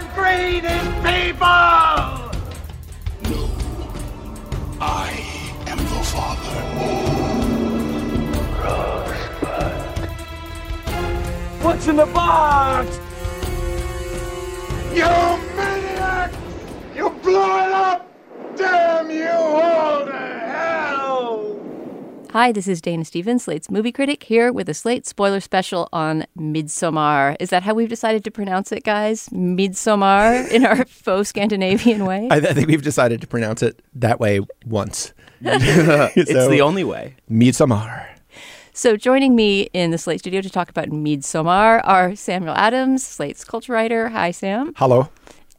and these people! No, I am the father. What's in the box? You maniac! You blew it up! Damn you all to hell! Hi, this is Dana Stevens, Slate's movie critic, here with a Slate spoiler special on Midsommar. Is that how we've decided to pronounce it, guys? Midsommar in our faux Scandinavian way? I, I think we've decided to pronounce it that way once. it's So- the only way. Midsommar. So, joining me in the Slate studio to talk about Midsommar are Samuel Adams, Slate's culture writer. Hi, Sam. Hello.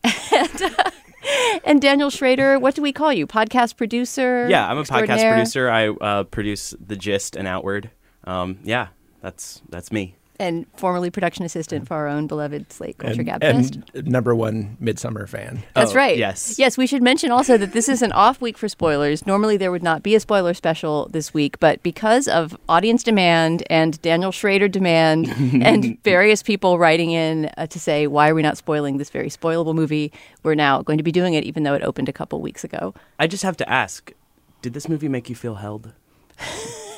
And uh, Daniel Schroeder. What do we call you? Podcast producer? Yeah, I'm a podcast producer. I uh, produce The Gist and Outward. Um, yeah, that's that's me. And formerly production assistant for our own beloved Slate Culture And, Gabfest. and number one Midsommar fan. That's Oh, right. yes. Yes, we should mention also that this is an off week for spoilers. Normally there would not be a spoiler special this week, but because of audience demand and Daniel Schroeder demand and various people writing in uh, to say why are we not spoiling this very spoilable movie, we're now going to be doing it even though it opened a couple weeks ago. I just have to ask: Did this movie make you feel held?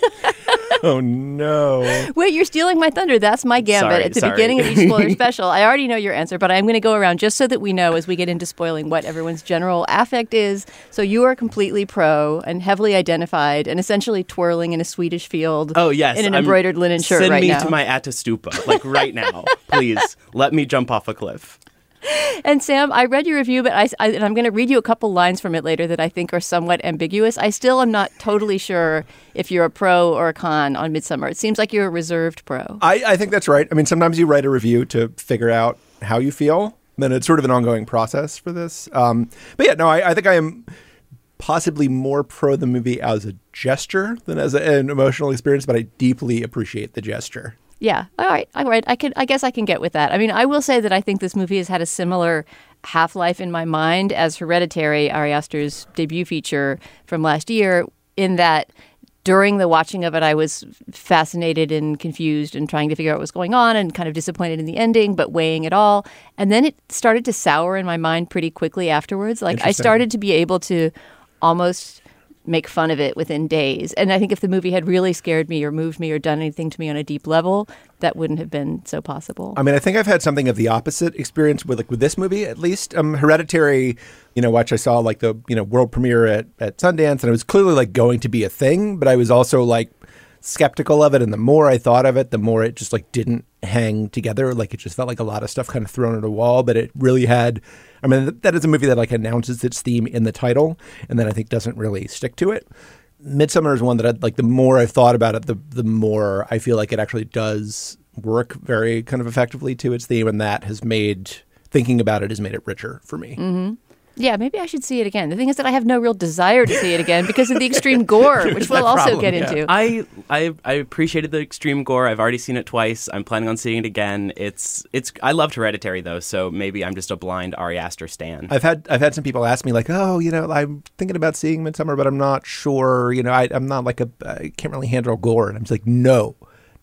Oh no. Wait, you're stealing my thunder. That's my gambit Sorry, at the sorry. beginning of each spoiler special. I already know your answer, but I'm going to go around just so that we know as we get into spoiling what everyone's general affect is. So you are completely pro and heavily identified and essentially twirling in a Swedish field. Oh yes, in an I'm- embroidered linen shirt Send right me now. to my Ättestupa, like right now, please. Let me jump off a cliff. And Sam, I read your review, but I, I and I'm going to read you a couple lines from it later that I think are somewhat ambiguous. I still am not totally sure if you're a pro or a con on Midsommar. It seems like you're a reserved pro. I, I think that's right. I mean, sometimes you write a review to figure out how you feel. Then it's sort of an ongoing process for this. Um, but yeah, no, I, I think I am possibly more pro the movie as a gesture than as a, an emotional experience, but I deeply appreciate the gesture. Yeah. All right. All right. I can. I guess I can get with that. I mean, I will say that I think this movie has had a similar half life in my mind as Hereditary, Ari Aster's debut feature from last year. In that, during the watching of it, I was fascinated and confused and trying to figure out what was going on and kind of disappointed in the ending, but weighing it all. And then it started to sour in my mind pretty quickly afterwards. Like I started to be able to almost make fun of it within days. And I think if the movie had really scared me or moved me or done anything to me on a deep level, that wouldn't have been so possible. I mean, I think I've had something of the opposite experience with like with this movie at least. Um, Hereditary, you know, watch I saw like the you know world premiere at at Sundance, and it was clearly like going to be a thing, but I was also like skeptical of it, and the more I thought of it, the more it just like didn't hang together. Like it just felt like a lot of stuff kind of thrown at a wall, but it really had. I mean, that is a movie that like announces its theme in the title, and then I think doesn't really stick to it. Midsommar is one that I like. The more I've thought about it, the the more I feel like it actually does work very kind of effectively to its theme, and that has made thinking about it has made it richer for me. Mm-hmm. Yeah, maybe I should see it again. The thing is that I have no real desire to see it again because of the extreme gore, which we'll also problem, get yeah. into. I, I I appreciated the extreme gore. I've already seen it twice. I'm planning on seeing it again. It's it's. I loved Hereditary though, so maybe I'm just a blind Ari Aster stan. I've had I've had some people ask me like, oh, you know, I'm thinking about seeing Midsommar, but I'm not sure. You know, I, I'm not like a I can't really handle gore, and I'm just like, no,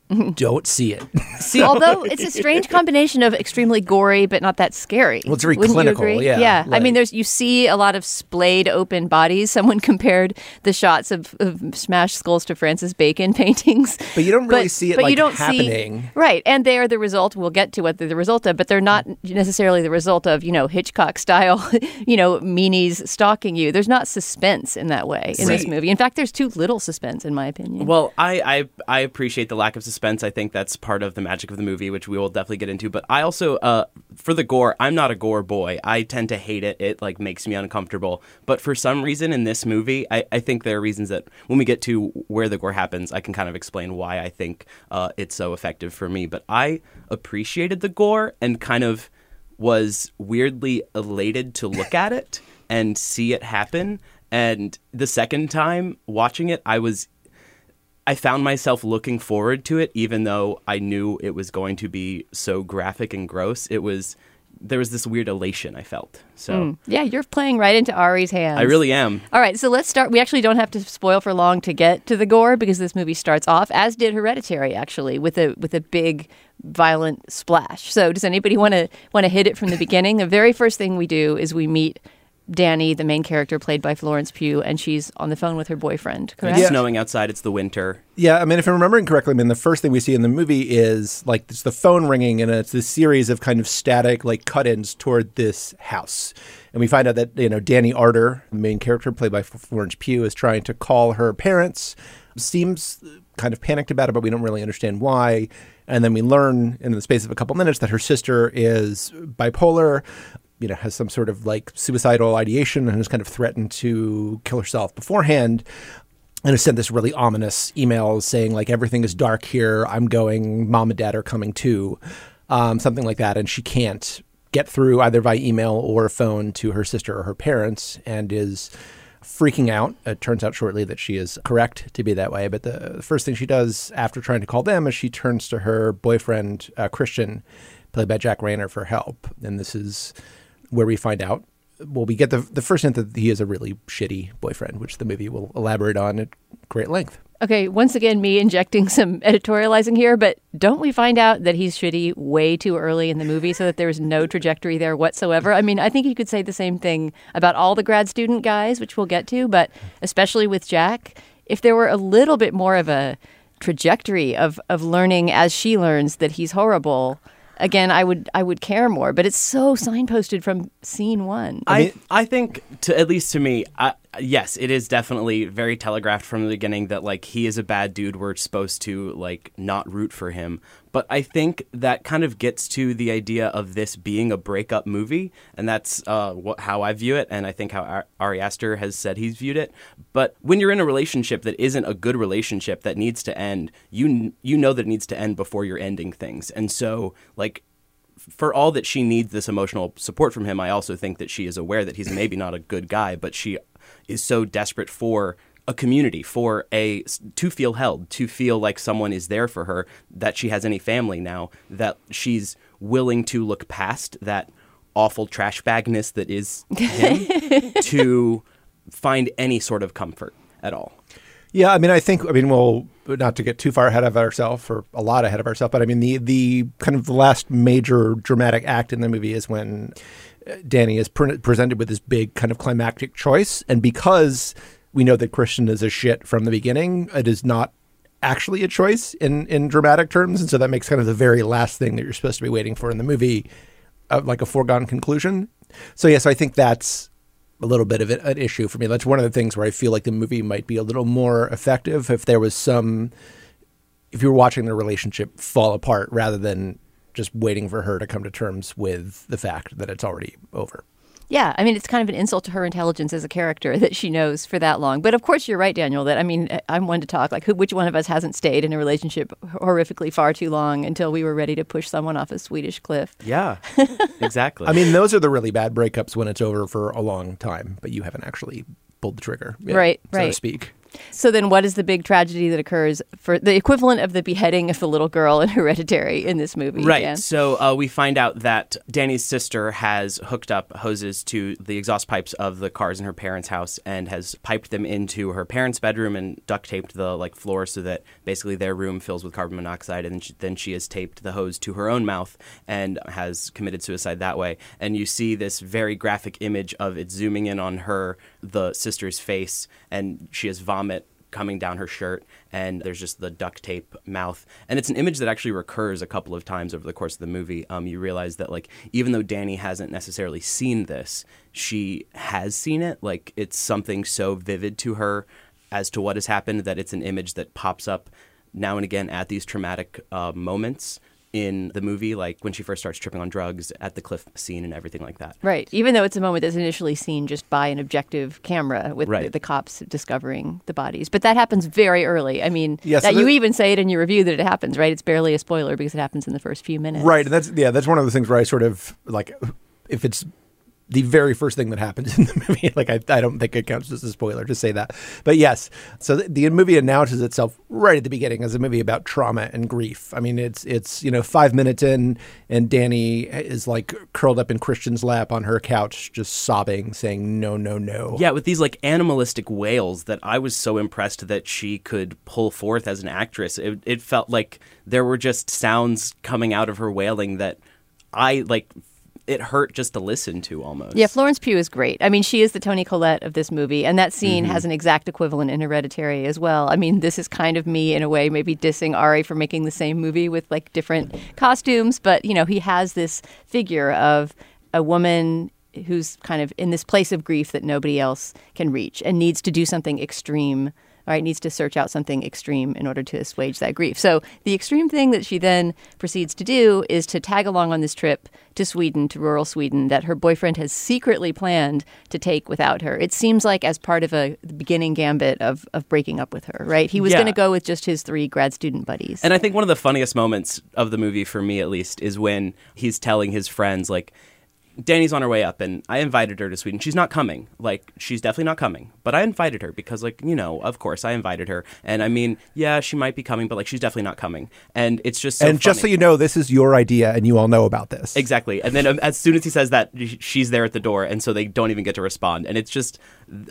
don't see it. See, although it's a strange combination of extremely gory but not that scary. Well, it's very Wouldn't clinical, You agree? yeah, yeah. I mean, there's you see a lot of splayed open bodies. Someone compared the shots of, of smashed skulls to Francis Bacon paintings. But you don't really see it, but like, you don't happening. See, right, and they are the result. We'll get to what they're the result of, but they're not necessarily the result of you know Hitchcock style, you know, meanies stalking you. There's not suspense in that way in this movie. In fact, there's too little suspense, in my opinion. Well, I, I I appreciate the lack of suspense. I think that's part of the magic of the movie, which we will definitely get into. But I also, uh, for the gore, I'm not a gore boy. I tend to hate it. It like makes me uncomfortable. But for some reason in this movie, I, I think there are reasons that when we get to where the gore happens, I can kind of explain why I think uh, it's so effective for me. But I appreciated the gore and kind of was weirdly elated to look at it and see it happen. And the second time watching it, I was I found myself looking forward to it, even though I knew it was going to be so graphic and gross. It was there was this weird elation I felt. So hmm. Yeah, you're playing right into Ari's hands. I really am. All right, so let's start. We actually don't have to spoil for long to get to the gore because this movie starts off, as did Hereditary, actually, with a with a big violent splash. So, does anybody want to want to hit it from the beginning? The very first thing we do is we meet Danny, the main character played by Florence Pugh, and she's on the phone with her boyfriend. Correct? It's snowing outside. It's the winter. Yeah, I mean, if I'm remembering correctly, I mean, the first thing we see in the movie is like it's the phone ringing, and it's this series of kind of static, like cut-ins toward this house. And we find out that you know Danny Ardor, the main character played by Florence Pugh, is trying to call her parents. Seems kind of panicked about it, but we don't really understand why. And then we learn in the space of a couple minutes that her sister is bipolar you know, has some sort of like suicidal ideation and has kind of threatened to kill herself beforehand. And has sent this really ominous email saying like everything is dark here. I'm going. Mom and dad are coming too, um, something like that. And she can't get through either by email or phone to her sister or her parents, and is freaking out. It turns out shortly that she is correct to be that way. But the, the first thing she does after trying to call them is she turns to her boyfriend uh, Christian, played by Jack Reynor, for help. And this is where we find out. Well, we get the the first hint that he is a really shitty boyfriend, which the movie will elaborate on at great length. Okay, once again, me injecting some editorializing here, but don't we find out that he's shitty way too early in the movie so that there's no trajectory there whatsoever? I mean, I think you could say the same thing about all the grad student guys, which we'll get to, but especially with Jack, if there were a little bit more of a trajectory of, of learning as she learns that he's horrible, again, I would I would care more. But it's so signposted from scene one. I I think to at least to me, I, yes, it is definitely very telegraphed from the beginning that like he is a bad dude. We're supposed to like not root for him. But I think that kind of gets to the idea of this being a breakup movie, and that's uh, what, how I view it, and I think how Ar- Ari Aster has said he's viewed it. But when you're in a relationship that isn't a good relationship that needs to end, you you know that it needs to end before you're ending things, and so like for all that she needs this emotional support from him, I also think that she is aware that he's maybe not a good guy, but she is so desperate for a community, for a to feel held, to feel like someone is there for her, that she has any family now, that she's willing to look past that awful trash bagness that is him to find any sort of comfort at all. Yeah, I mean, I think, I mean, well, not to get too far ahead of ourselves or a lot ahead of ourselves, but I mean, the the kind of the last major dramatic act in the movie is when uh, Danny is pre- presented with this big kind of climactic choice, and because we know that Christian is a shit from the beginning, it is not actually a choice in in dramatic terms, and so that makes kind of the very last thing that you're supposed to be waiting for in the movie, uh, like a foregone conclusion. So yes, I think that's a little bit of an issue for me. That's one of the things where I feel like the movie might be a little more effective if there was some, if you were watching the relationship fall apart rather than just waiting for her to come to terms with the fact that it's already over. Yeah, I mean, it's kind of an insult to her intelligence as a character that she knows for that long. But of course, you're right, Daniel. That I mean, eh, I'm one to talk. Like, who, which one of us hasn't stayed in a relationship horrifically far too long until we were ready to push someone off a Swedish cliff? Yeah, exactly. I mean, those are the really bad breakups when it's over for a long time, but you haven't actually pulled the trigger, yet, Right, so right. to speak. So then, what is the big tragedy that occurs for the equivalent of the beheading of the little girl in Hereditary in this movie? Right. Dan? So uh, we find out that Danny's sister has hooked up hoses to the exhaust pipes of the cars in her parents' house and has piped them into her parents' bedroom and duct taped the like floor so that basically their room fills with carbon monoxide. And she, then she has taped the hose to her own mouth and has committed suicide that way. And you see this very graphic image of it zooming in on her, the sister's face, and she has vomit coming down her shirt and there's just the duct tape mouth. And it's an image that actually recurs a couple of times over the course of the movie. Um, you realize that like even though danny hasn't necessarily seen this she has seen it. Like it's something so vivid to her as to what has happened that it's an image that pops up now and again at these traumatic uh, moments in the movie like when she first starts tripping on drugs at the cliff scene and everything like that Right. Even though it's a moment that's initially seen just by an objective camera with Right. the, the cops discovering the bodies. But that happens very early. I mean, Yeah, so that you that- even say it in your review that it happens, right? It's barely a spoiler because it happens in the first few minutes. Right. And that's, yeah, that's one of the things where I sort of like, if it's the very first thing that happens in the movie. like, I, I don't think it counts as a spoiler to say that. But yes, so the, the movie announces itself right at the beginning as a movie about trauma and grief. I mean, it's, it's, you know, five minutes in, and Danny is like curled up in Christian's lap on her couch, just sobbing, saying, no, no, no. Yeah, with these like animalistic wails that I was so impressed that she could pull forth as an actress. It, it felt like there were just sounds coming out of her wailing that I like it hurt just to listen to almost. Yeah, Florence Pugh is great. I mean, she is the Toni Collette of this movie, and that scene mm-hmm. has an exact equivalent in Hereditary as well. I mean, this is kind of me in a way, maybe dissing Ari for making the same movie with like different costumes, but you know, he has this figure of a woman who's kind of in this place of grief that nobody else can reach and needs to do something extreme right, needs to search out something extreme in order to assuage that grief. So the extreme thing that she then proceeds to do is to tag along on this trip to Sweden, to rural Sweden, that her boyfriend has secretly planned to take without her. It seems like as part of a beginning gambit of, of breaking up with her, right? He was yeah. going to go with just his three grad student buddies. And I think one of the funniest moments of the movie, for me at least, is when he's telling his friends, like, Danny's on her way up, and I invited her to Sweden. She's not coming. Like, she's definitely not coming. But I invited her because, like, you know, of course, I invited her. And I mean, yeah, she might be coming, but like, she's definitely not coming. And it's just so and funny. just so you know, this is your idea, and you all know about this. Exactly. And then um, as soon as he says that, she's there at the door, and so they don't even get to respond. And it's just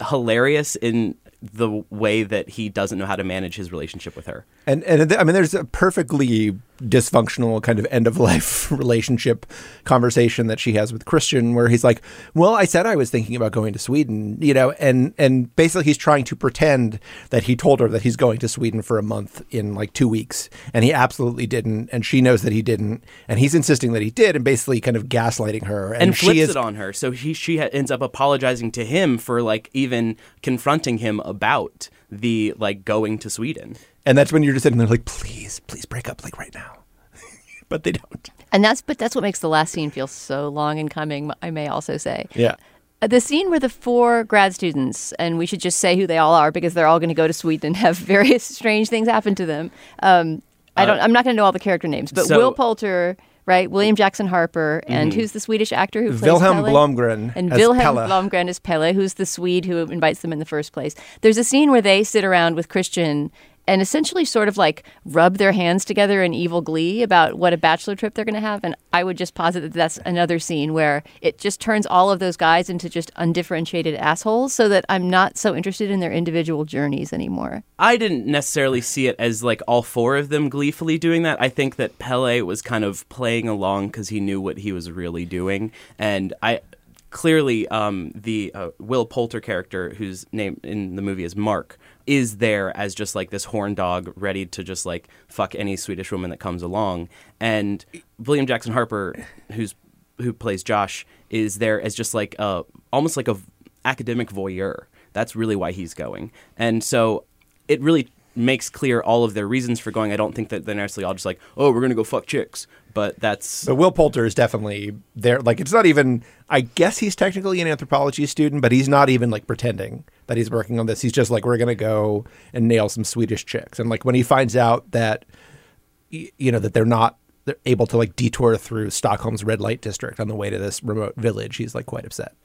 hilarious in the way that he doesn't know how to manage his relationship with her. And and I mean, there's a perfectly dysfunctional kind of end of life relationship conversation that she has with Christian, where he's like, "Well, I said I was thinking about going to Sweden, you know," and and basically he's trying to pretend that he told her that he's going to Sweden for a month in like two weeks, and he absolutely didn't, and she knows that he didn't, and he's insisting that he did, and basically kind of gaslighting her, and, and flips is, it on her. So he she ends up apologizing to him for like even confronting him about the like going to Sweden. And that's when you're just sitting there like, please, please break up like right now. but they don't. And that's but that's what makes the last scene feel so long in coming. I may also say. Yeah. Uh, the scene where the four grad students, and we should just say who they all are because they're all going to go to Sweden and have various strange things happen to them. Um, I don't. Uh, I'm not going to know all the character names, but so, Will Poulter right? William Jackson Harper, and mm-hmm. who's the Swedish actor who plays Vilhelm Pelle? Blomgren. And Vilhelm Pelle. Blomgren is Pelle, who's the Swede who invites them in the first place. There's a scene where they sit around with Christian and essentially sort of like rub their hands together in evil glee about what a bachelor trip they're going to have. And I would just posit that that's another scene where it just turns all of those guys into just undifferentiated assholes so that I'm not so interested in their individual journeys anymore. I didn't necessarily see it as like all four of them gleefully doing that. I think that Pelle was kind of playing along because he knew what he was really doing. And I clearly um, the uh, Will Poulter character, whose name in the movie is Mark, is there as just like this horn dog ready to just like fuck any Swedish woman that comes along. And William Jackson Harper, who's who plays Josh, is there as just like a almost like a academic voyeur. That's really why he's going. And so it really makes clear all of their reasons for going. I don't think that they're necessarily all just like, oh, we're gonna go fuck chicks. But that's. But Will Poulter is definitely there. Like, it's not even. I guess he's technically an anthropology student, but he's not even like pretending that he's working on this. He's just like, we're gonna go and nail some Swedish chicks. And like when he finds out that, you know, that they're not they're able to like detour through Stockholm's red light district on the way to this remote village, he's like quite upset.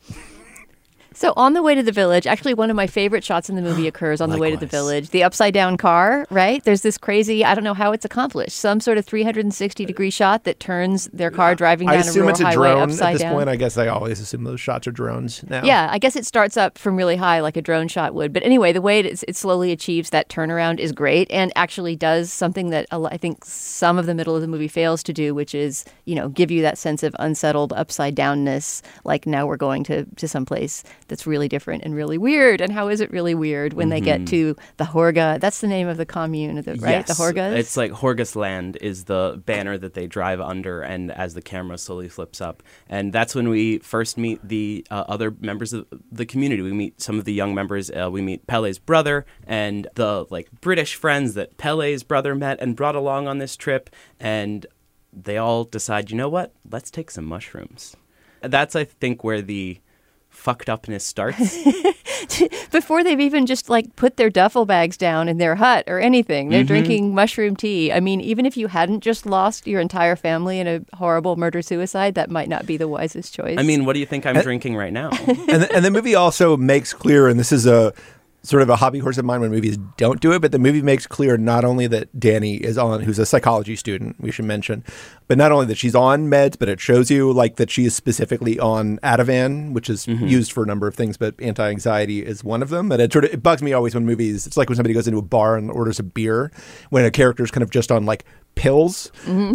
So on the way to the village, actually one of my favorite shots in the movie occurs on the way to the village. The upside down car, right? There's this crazy, I don't know how it's accomplished, some sort of 360 degree shot that turns their car driving down I assume a it's a highway drone upside at this down. point. I guess I always assume those shots are drones now. Yeah, I guess it starts up from really high like a drone shot would. But anyway, the way it, it slowly achieves that turnaround is great and actually does something that I think some of the middle of the movie fails to do, which is, you know, give you that sense of unsettled upside downness, like now we're going to, to some place that's really different and really weird. And how is it really weird when mm-hmm. they get mm-hmm. to the Hårga? That's the name of the commune, the, right? Yes. The Hårgas? It's like Hårgasland is the banner that they drive under, and as the camera slowly flips up. And that's when we first meet the uh, other members of the community. We meet some of the young members. Uh, we meet Pelle's brother and the like British friends that Pelle's brother met and brought along on this trip. And they all decide, you know what? Let's take some mushrooms. That's, I think, where the fucked upness starts. before they've even just like put their duffel bags down in their hut or anything. They're mm-hmm. drinking mushroom tea. I mean, even if you hadn't just lost your entire family in a horrible murder suicide, that might not be the wisest choice. I mean, what do you think I'm drinking right now? and, the, and the movie also makes clear, and this is a sort of a hobby horse of mine when movies don't do it, but the movie makes clear not only that Danny is on, who's a psychology student, we should mention, but not only that she's on meds, but it shows you like that she is specifically on Ativan, which is used for a number of things, but anti-anxiety is one of them. And it sort of it bugs me always when movies. It's like when somebody goes into a bar and orders a beer, when a character is kind of just on like pills.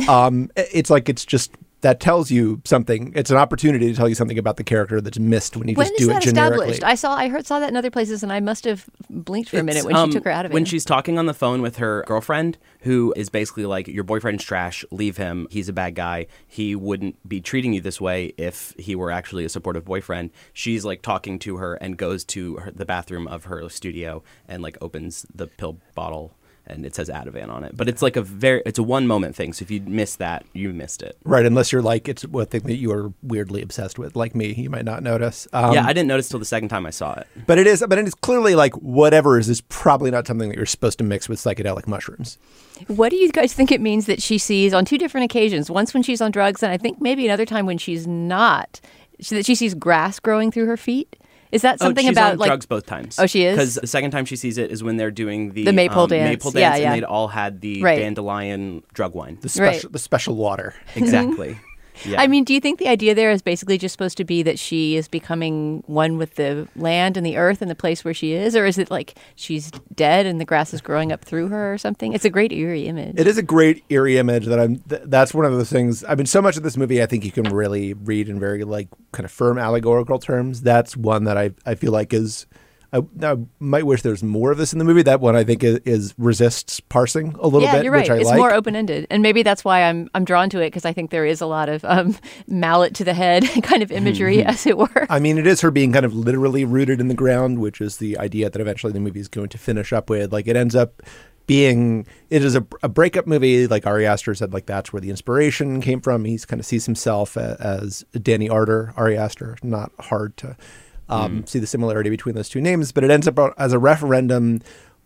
Um, it's like it's just. That tells you something. It's an opportunity to tell you something about the character that's missed when you when just do it generically. established? I saw, I heard, saw that in other places, and I must have blinked for a minute when um, she took her out of it. When she's talking on the phone with her girlfriend, who is basically like, Your boyfriend's trash, leave him. He's a bad guy. He wouldn't be treating you this way if he were actually a supportive boyfriend. She's like talking to her and goes to her, the bathroom of her studio and like opens the pill bottle and it says Ativan on it. But it's like a very, it's a one moment thing. So if you miss that, you missed it. Right, unless you're like it's a thing that you are weirdly obsessed with, like me, you might not notice. Um, yeah, I didn't notice till the second time I saw it. but it is, but it is clearly like whatever is is probably not something that you're supposed to mix with psychedelic mushrooms. What do you guys think it means that she sees on two different occasions? Once when she's on drugs, and I think maybe another time when she's not. So that she sees grass growing through her feet. Is that something oh, she's about on like drugs both times. Oh, she is? Because the second time she sees it is when they're doing the The maypole um, dance. Maypole dance, yeah. and they'd all had the Right. dandelion drug wine. The Right. special, the special water. Exactly. Yeah. I mean, do you think the idea there is basically just supposed to be that she is becoming one with the land and the earth and the place where she is? Or is it like she's dead and the grass is growing up through her or something? It's a great eerie image. It is a great eerie image that I'm. Th- that's one of the things. I mean, so much of this movie, I think you can really read in very like kind of firm allegorical terms. That's one that I I feel like is. I, I might wish there's more of this in the movie. That one I think is, is resists parsing a little yeah, bit, you're right. it's like. more open ended, and maybe that's why I'm I'm drawn to it because I think there is a lot of um, mallet to the head kind of imagery, as it were. I mean, it is her being kind of literally rooted in the ground, which is the idea that eventually the movie is going to finish up with. Like, it ends up being, it is a, a breakup movie. Like Ari Aster said, like that's where the inspiration came from. He's kind of sees himself a, as Danny Ardor, Ari Aster. Not hard to um, see the similarity between those two names, but it ends up as a referendum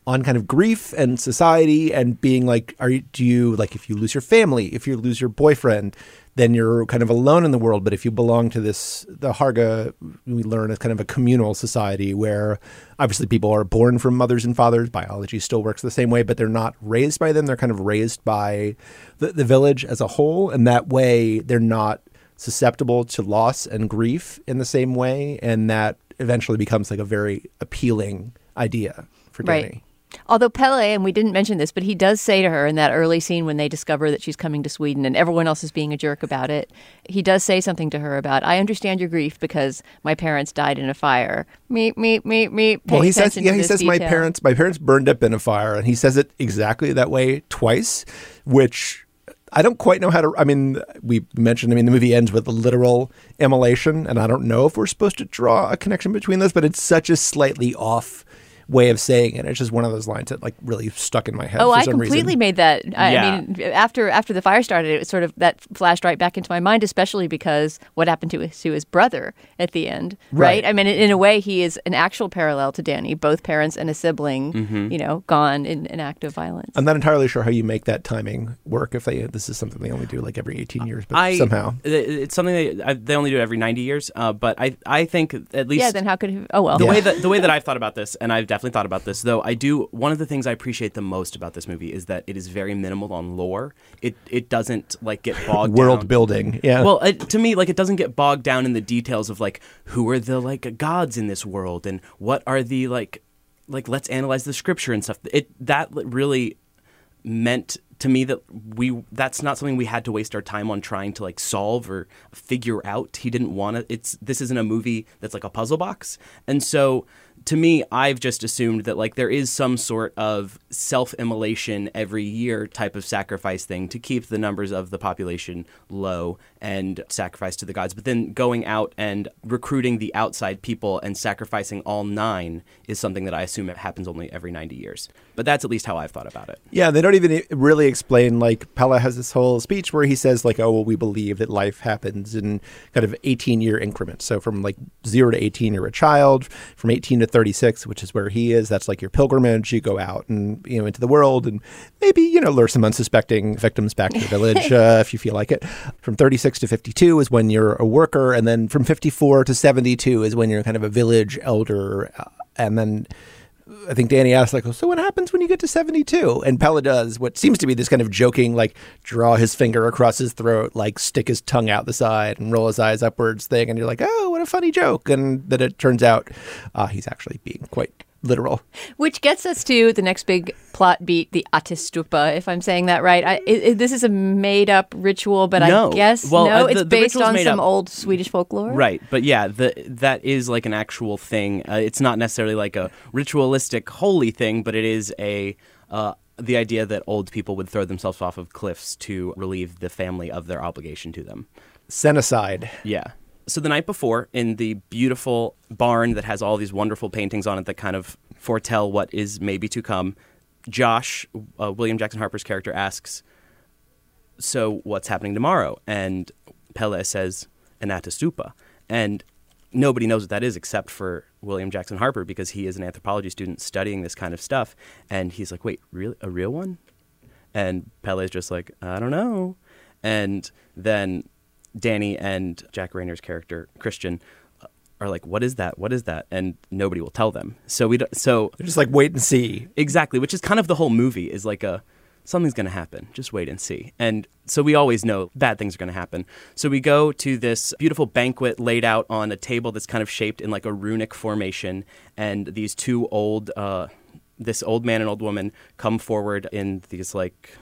on kind of grief and society and being like, are you, do you like if you lose your family, if you lose your boyfriend, then you're kind of alone in the world. But if you belong to this, the Hårga, we learn is kind of a communal society where obviously people are born from mothers and fathers. Biology still works the same way, but they're not raised by them. They're kind of raised by the, the village as a whole. And that way they're not susceptible to loss and grief in the same way. And that eventually becomes like a very appealing idea for Danny. Right. Although Pelle, and we didn't mention this, but he does say to her in that early scene when they discover that she's coming to Sweden and everyone else is being a jerk about it, he does say something to her about, I understand your grief because my parents died in a fire. Meep, meep, meep, meep. Pay Well, he says, yeah, he says my parents, my parents burned up in a fire, and he says it exactly that way twice, which I don't quite know how to. I mean, we mentioned. I mean, the movie ends with a literal immolation, and I don't know if we're supposed to draw a connection between those, but it's such a slightly off way of saying it. It's just one of those lines that like really stuck in my head. Oh, for I some completely reason. made that. I, Yeah. I mean, after after the fire started, it was sort of that flashed right back into my mind, especially because what happened to his, to his brother at the end, right? Right. I mean, in, in a way, he is an actual parallel to Danny. Both parents and a sibling, Mm-hmm. you know, gone in an act of violence. I'm not entirely sure how you make that timing work. If they this is something they only do like every 18 years, but I somehow. it's something that I, they only do every 90 years. Uh, but I I think at least yeah, then how could he? Oh well. the Yeah. way that the way that I've thought about this, and I've definitely thought about this, though I do. One of the things I appreciate the most about this movie is that it is very minimal on lore. It it doesn't like get bogged World down. building, yeah. Well, it, to me, like it doesn't get bogged down in the details of like who are the like gods in this world and what are the like like let's analyze the scripture and stuff. It that really meant to me that we that's not something we had to waste our time on trying to like solve or figure out. He didn't want to. It's this isn't a movie that's like a puzzle box, and so to me, I've just assumed that like there is some sort of self-immolation every year type of sacrifice thing to keep the numbers of the population low and sacrifice to the gods. But then going out and recruiting the outside people and sacrificing all nine is something that I assume it happens only every 90 years. But that's at least how I've thought about it. Yeah, they don't even really explain. Like Pella has this whole speech where he says, like, "Oh, well, we believe that life happens in kind of eighteen-year increments. So from like zero to eighteen, you're a child. From eighteen to thirty-six, which is where he is, that's like your pilgrimage. You go out and you know into the world and maybe you know lure some unsuspecting victims back to the village uh, if you feel like it. From thirty-six to fifty-two is when you're a worker, and then from fifty-four to seventy-two is when you're kind of a village elder, uh, and then. I think Danny asked, like, so what happens when you get to 72? And Pella does what seems to be this kind of joking, like, draw his finger across his throat, like, stick his tongue out the side and roll his eyes upwards thing. And you're like, oh, what a funny joke. And then it turns out uh, he's actually being quite literal. Which gets us to the next big plot beat, the Ättestupa, if I'm saying that right. I, it, it- this is a made up ritual, but No. I guess Well, no, uh, the- it's the based on some up. old Swedish folklore. Right, but yeah, the, that is like an actual thing. Uh, it's not necessarily like a ritualistic holy thing, but it is a uh, the idea that old people would throw themselves off of cliffs to relieve the family of their obligation to them. Senicide. Yeah. So the night before, in the beautiful barn that has all these wonderful paintings on it that kind of foretell what is maybe to come, Josh, uh, William Jackson Harper's character, asks, "So what's happening tomorrow?" And Pelle says, "Anatastupa," and nobody knows what that is except for William Jackson Harper because he is an anthropology student studying this kind of stuff, and he's like, "Wait, really? A real one?" And Pelle's just like, I don't know. And then Danny and Jack Reynor's character Christian are like, "What is that? What is that?" And nobody will tell them. So we don't, so They're just like, wait and see. exactly, which is kind of the whole movie is like a something's going to happen. Just wait and see. And so we always know bad things are going to happen. So we go to this beautiful banquet laid out on a table that's kind of shaped in like a runic formation, and these two old, uh, this old man and old woman come forward in these like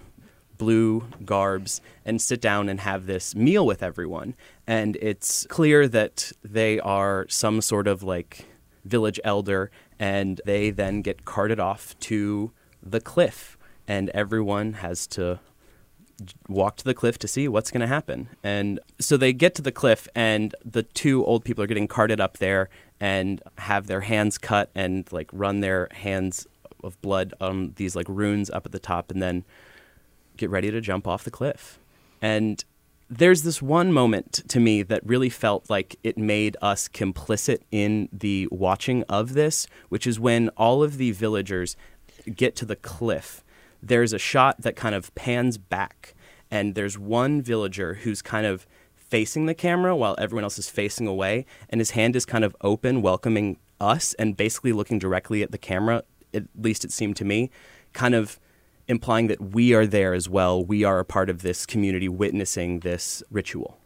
blue garbs and sit down and have this meal with everyone. And it's clear that they are some sort of like village elder, and they then get carted off to the cliff, and everyone has to walk to the cliff to see what's going to happen. And so they get to the cliff, and the two old people are getting carted up there and have their hands cut and like run their hands of blood on these like runes up at the top, and then get ready to jump off the cliff. And there's this one moment to me that really felt like it made us complicit in the watching of this, which is when all of the villagers get to the cliff. There's a shot that kind of pans back, and there's one villager who's kind of facing the camera while everyone else is facing away, and his hand is kind of open, welcoming us, and basically looking directly at the camera. At least it seemed to me, kind of implying that we are there as well. We are a part of this community witnessing this ritual.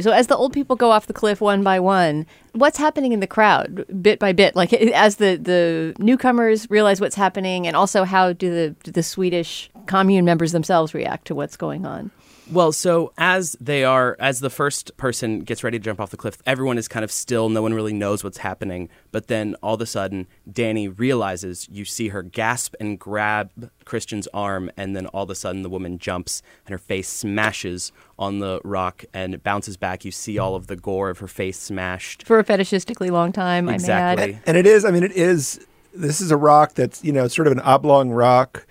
So as the old people go off the cliff one by one, what's happening in the crowd bit by bit? Like as the, the newcomers realize what's happening, and also how do the do the Swedish commune members themselves react to what's going on? Well, so as they are, as the first person gets ready to jump off the cliff, everyone is kind of still. No one really knows what's happening. But then all of a sudden, Danny realizes you see her gasp and grab Christian's arm, and then all of a sudden, the woman jumps and her face smashes on the rock and it bounces back. You see all of the gore of her face smashed. For a fetishistically long time, I'm Exactly. mad. And it is, I mean, it is, this is a rock that's, you know, sort of an oblong rock,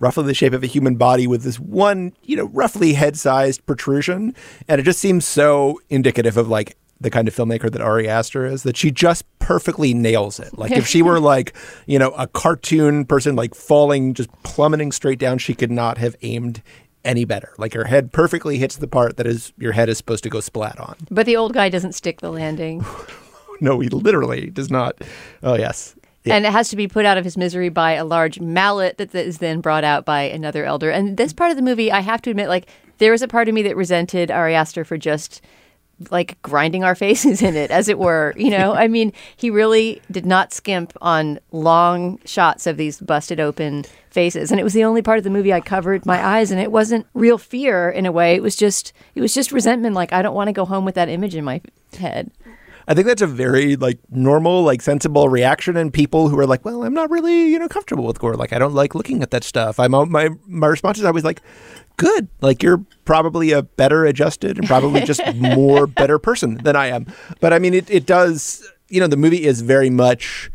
roughly the shape of a human body with this one, you know, roughly head sized protrusion. And it just seems so indicative of like the kind of filmmaker that Ari Aster is that she just perfectly nails it. Like if she were like, you know, a cartoon person like falling, just plummeting straight down, she could not have aimed any better. Like her head perfectly hits the part that is your head is supposed to go splat on. But the old guy doesn't stick the landing. No, he literally does not. Oh yes. Yeah. And it has to be put out of his misery by a large mallet that is then brought out by another elder. And this part of the movie, I have to admit, like there was a part of me that resented Ari Aster for just like grinding our faces in it, as it were. You know, I mean, he really did not skimp on long shots of these busted open faces, and it was the only part of the movie I covered my eyes, and it wasn't real fear in a way. It was just, it was just resentment. Like I don't want to go home with that image in my head. I think that's a very like normal, like sensible reaction in people who are like, well, I'm not really, you know, comfortable with gore. Like I don't like looking at that stuff. I'm my my response is always like, good. Like you're probably a better adjusted and probably just more better person than I am. But I mean, it it does. You know, the movie is very much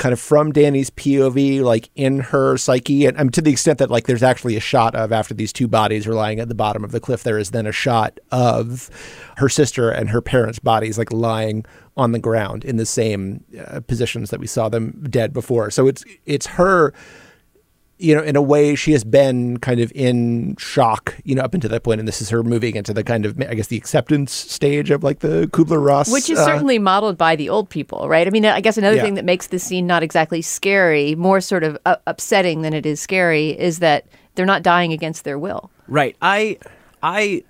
kind of from Danny's POV, like in her psyche, and um, to the extent that like there's actually a shot of after these two bodies are lying at the bottom of the cliff, there is then a shot of her sister and her parents' bodies like lying on the ground in the same uh, positions that we saw them dead before. So it's it's her you know, in a way, she has been kind of in shock, you know, up until that point, and this is her moving into the kind of, I guess, the acceptance stage of like the Kubler Ross, which is uh, certainly modeled by the old people, right? I mean, I guess another Yeah. thing that makes this scene not exactly scary, more sort of uh, upsetting than it is scary, is that they're not dying against their will. Right. I I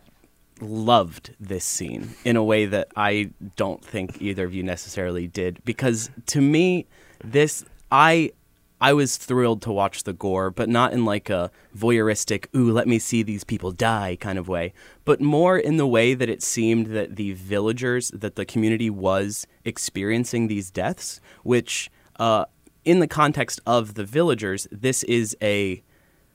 loved this scene in a way that I don't think either of you necessarily did because to me this I I was thrilled to watch the gore, but not in like a voyeuristic, ooh, let me see these people die kind of way, but more in the way that it seemed that the villagers, that the community was experiencing these deaths, which, uh, in the context of the villagers, this is a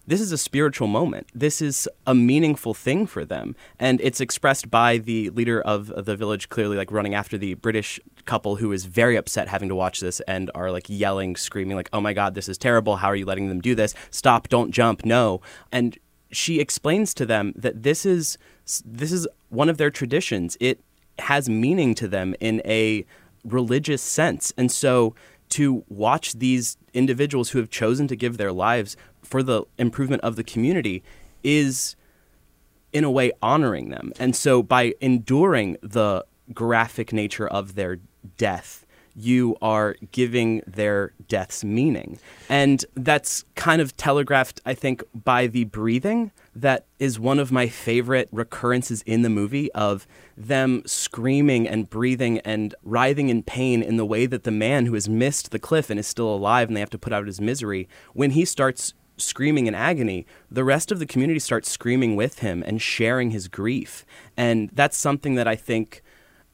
this is a spiritual moment. This is a meaningful thing for them. And it's expressed by the leader of the village clearly like running after the British couple who is very upset having to watch this and are like yelling, screaming like, "Oh my god, this is terrible. How are you letting them do this? Stop, don't jump, no." And she explains to them that this is this is one of their traditions. It has meaning to them in a religious sense. And so to watch these individuals who have chosen to give their lives for the improvement of the community is in a way honoring them. And so by enduring the graphic nature of their death, you are giving their deaths meaning. And that's kind of telegraphed, I think, by the breathing. That is one of my favorite recurrences in the movie of them screaming and breathing and writhing in pain in the way that the man who has missed the cliff and is still alive and they have to put out his misery, when he starts screaming in agony, the rest of the community starts screaming with him and sharing his grief. And that's something that I think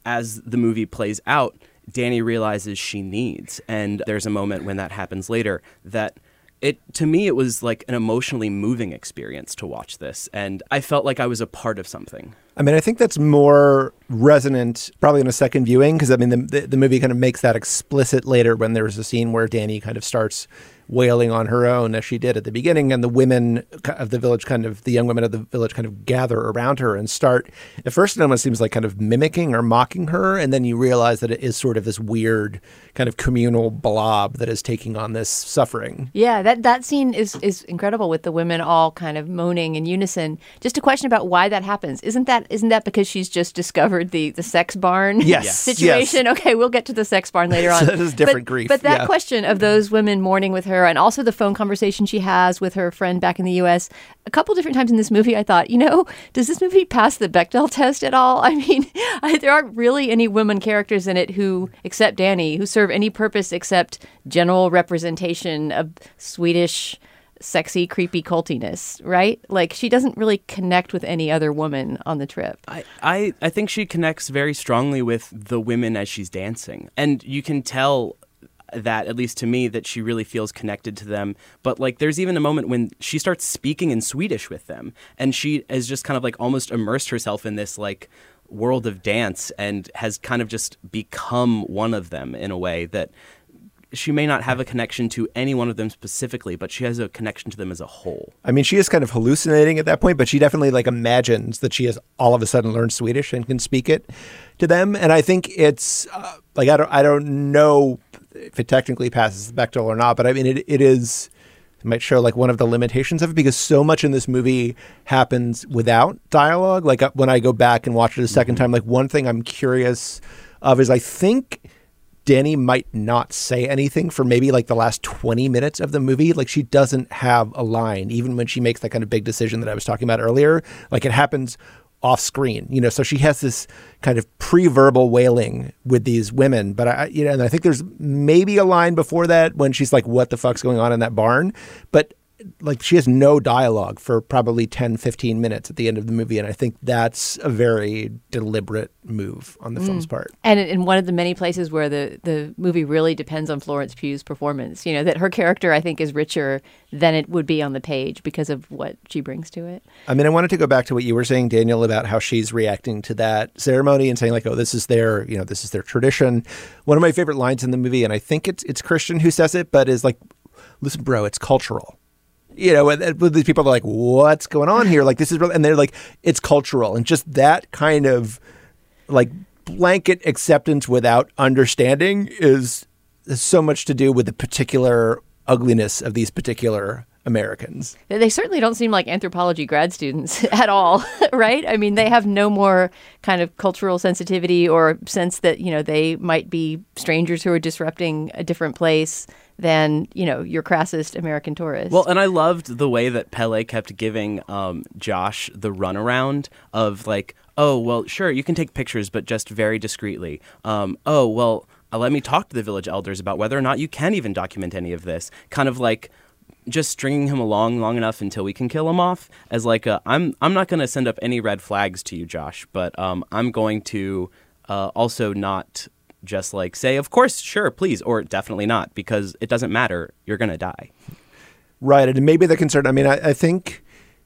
as the movie plays out, Danny realizes she needs. And there's a moment when that happens later that it to me it was like an emotionally moving experience to watch this and I felt like I was a part of something. I mean, I think that's more resonant probably in a second viewing because I mean, the, the, the movie kind of makes that explicit later when there's a scene where Danny kind of starts wailing on her own as she did at the beginning, and the women of the village kind of the young women of the village kind of gather around her and start. At first, it almost seems like kind of mimicking or mocking her, and then you realize that it is sort of this weird kind of communal blob that is taking on this suffering. Yeah, that that scene is is incredible with the women all kind of moaning in unison. Just a question about why that happens. Isn't that isn't that because she's just discovered the the sex barn Yes, Yes. situation? Okay, we'll get to the sex barn later on. that is different but, grief, But that yeah. question of those women mourning with her and also the phone conversation she has with her friend back in the US, a couple different times in this movie I thought, you know, does this movie pass the Bechdel test at all? I mean, I, there aren't really any women characters in it who except Danny who serve any purpose except general representation of Swedish sexy, creepy cultiness, right? Like she doesn't really connect with any other woman on the trip. I, I, I think she connects very strongly with the women as she's dancing. And you can tell that, at least to me, that she really feels connected to them. But like there's even a moment when she starts speaking in Swedish with them. And she has just kind of like almost immersed herself in this like world of dance and has kind of just become one of them in a way that she may not have a connection to any one of them specifically, but she has a connection to them as a whole. I mean, she is kind of hallucinating at that point, but she definitely like imagines that she has all of a sudden learned Swedish and can speak it to them. And I think it's uh, like I don't I don't know if it technically passes the Bechdel or not, but I mean it it is it might show like one of the limitations of it because so much in this movie happens without dialogue. Like uh, when I go back and watch it a 2nd time, like one thing I'm curious of is I think Danny might not say anything for maybe like the last 20 minutes of the movie. Like she doesn't have a line, even when she makes that kind of big decision that I was talking about earlier. Like it happens off screen, you know. So she has this kind of pre-verbal wailing with these women, but I, you know, and I think there's maybe a line before that when she's like, "What the fuck's going on in that barn?" But like she has no dialogue for probably 10 15 minutes at the end of the movie and i think that's a very deliberate move on the mm. film's part. And in- in one of the many places where the, the movie really depends on Florence Pugh's performance, you know, that her character, I think, is richer than it would be on the page because of what she brings to it. i mean i wanted to go back to what you were saying daniel about how she's reacting to that ceremony and saying like oh this is their you know this is their tradition. One of my favorite lines in the movie and i think it's it's christian who says it but is like listen bro it's cultural you know, and, and these people are like, "What's going on here?" Like this is, real, and they're like, "It's cultural," and just that kind of like blanket acceptance without understanding is, is so much to do with the particular ugliness of these particular Americans. They- They certainly don't seem like anthropology grad students at all, right? I mean, they have no more kind of cultural sensitivity or sense that, you know, they might be strangers who are disrupting a different place than, you know, your crassest American tourist. Well, and I loved the way that Pelle kept giving um, Josh the runaround of like, oh, well, sure, you can take pictures, but just very discreetly. Um, oh, well, uh, let me talk to the village elders about whether or not you can even document any of this. Kind of like just stringing him along long enough until we can kill him off. As like, a, I'm I'm not going to send up any red flags to you, Josh, but um, I'm going to uh, also not just like say, of course, sure, please, or definitely not, because it doesn't matter. You're going to die. Right. And maybe the concern, I mean, I, I think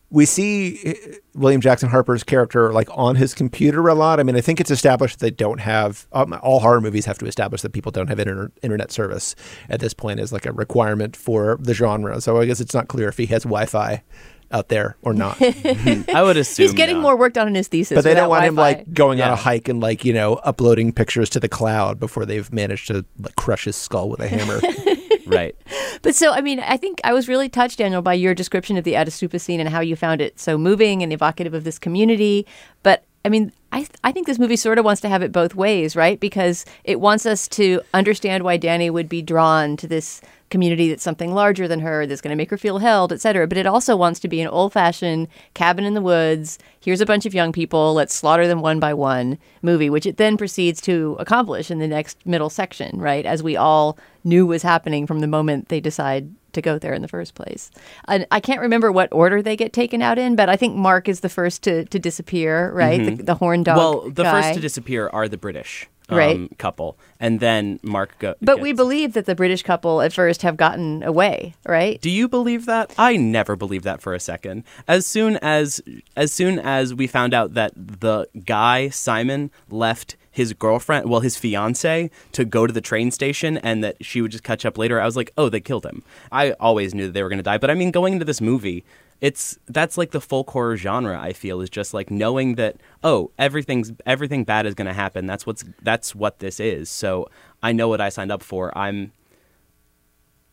we see eh, William Jackson Harper's character like on his computer a lot. I mean, I think it's established that they don't have, um, all horror movies have to establish that people don't have inter- internet service at this point as like a requirement for the genre. So I guess it's not clear if he has Wi Fi out there or not. I would assume He's getting not. more work done on his thesis. but they don't want him Wi-Fi. like going on a hike and like, you know, uploading pictures to the cloud before they've managed to like crush his skull with a hammer. right. But so, I mean, I think I was really touched, Daniel, by your description of the Ättestupa scene and how you found it so moving and evocative of this community. But I mean, I, th- I think this movie sort of wants to have it both ways, right? Because it wants us to understand why Danny would be drawn to this community that's something larger than her, that's going to make her feel held, et cetera. But it also wants to be an old fashioned cabin in the woods. Here's a bunch of young people. Let's slaughter them one by one movie, which it then proceeds to accomplish in the next middle section, right? As we all knew was happening from the moment they decide to go there in the first place. And I can't remember what order they get taken out in, but I think Mark is the first to, to disappear, right? The, mm-hmm. the horn dog. Well, the guy. first to disappear are the British um, Right. couple, and then Mark go. But we believe that the British couple at first have gotten away, right? Do you believe that? I never believed that for a second. As soon as as soon as we found out that the guy Simon left his girlfriend, well, his fiance, to go to the train station, and that she would just catch up later, I was like, oh, they killed him. I always knew that they were going to die. But I mean, going into this movie. It's that's like the folk horror genre. I feel is just like knowing that oh everything's everything bad is going to happen. That's what's that's what this is. So I know what I signed up for. I'm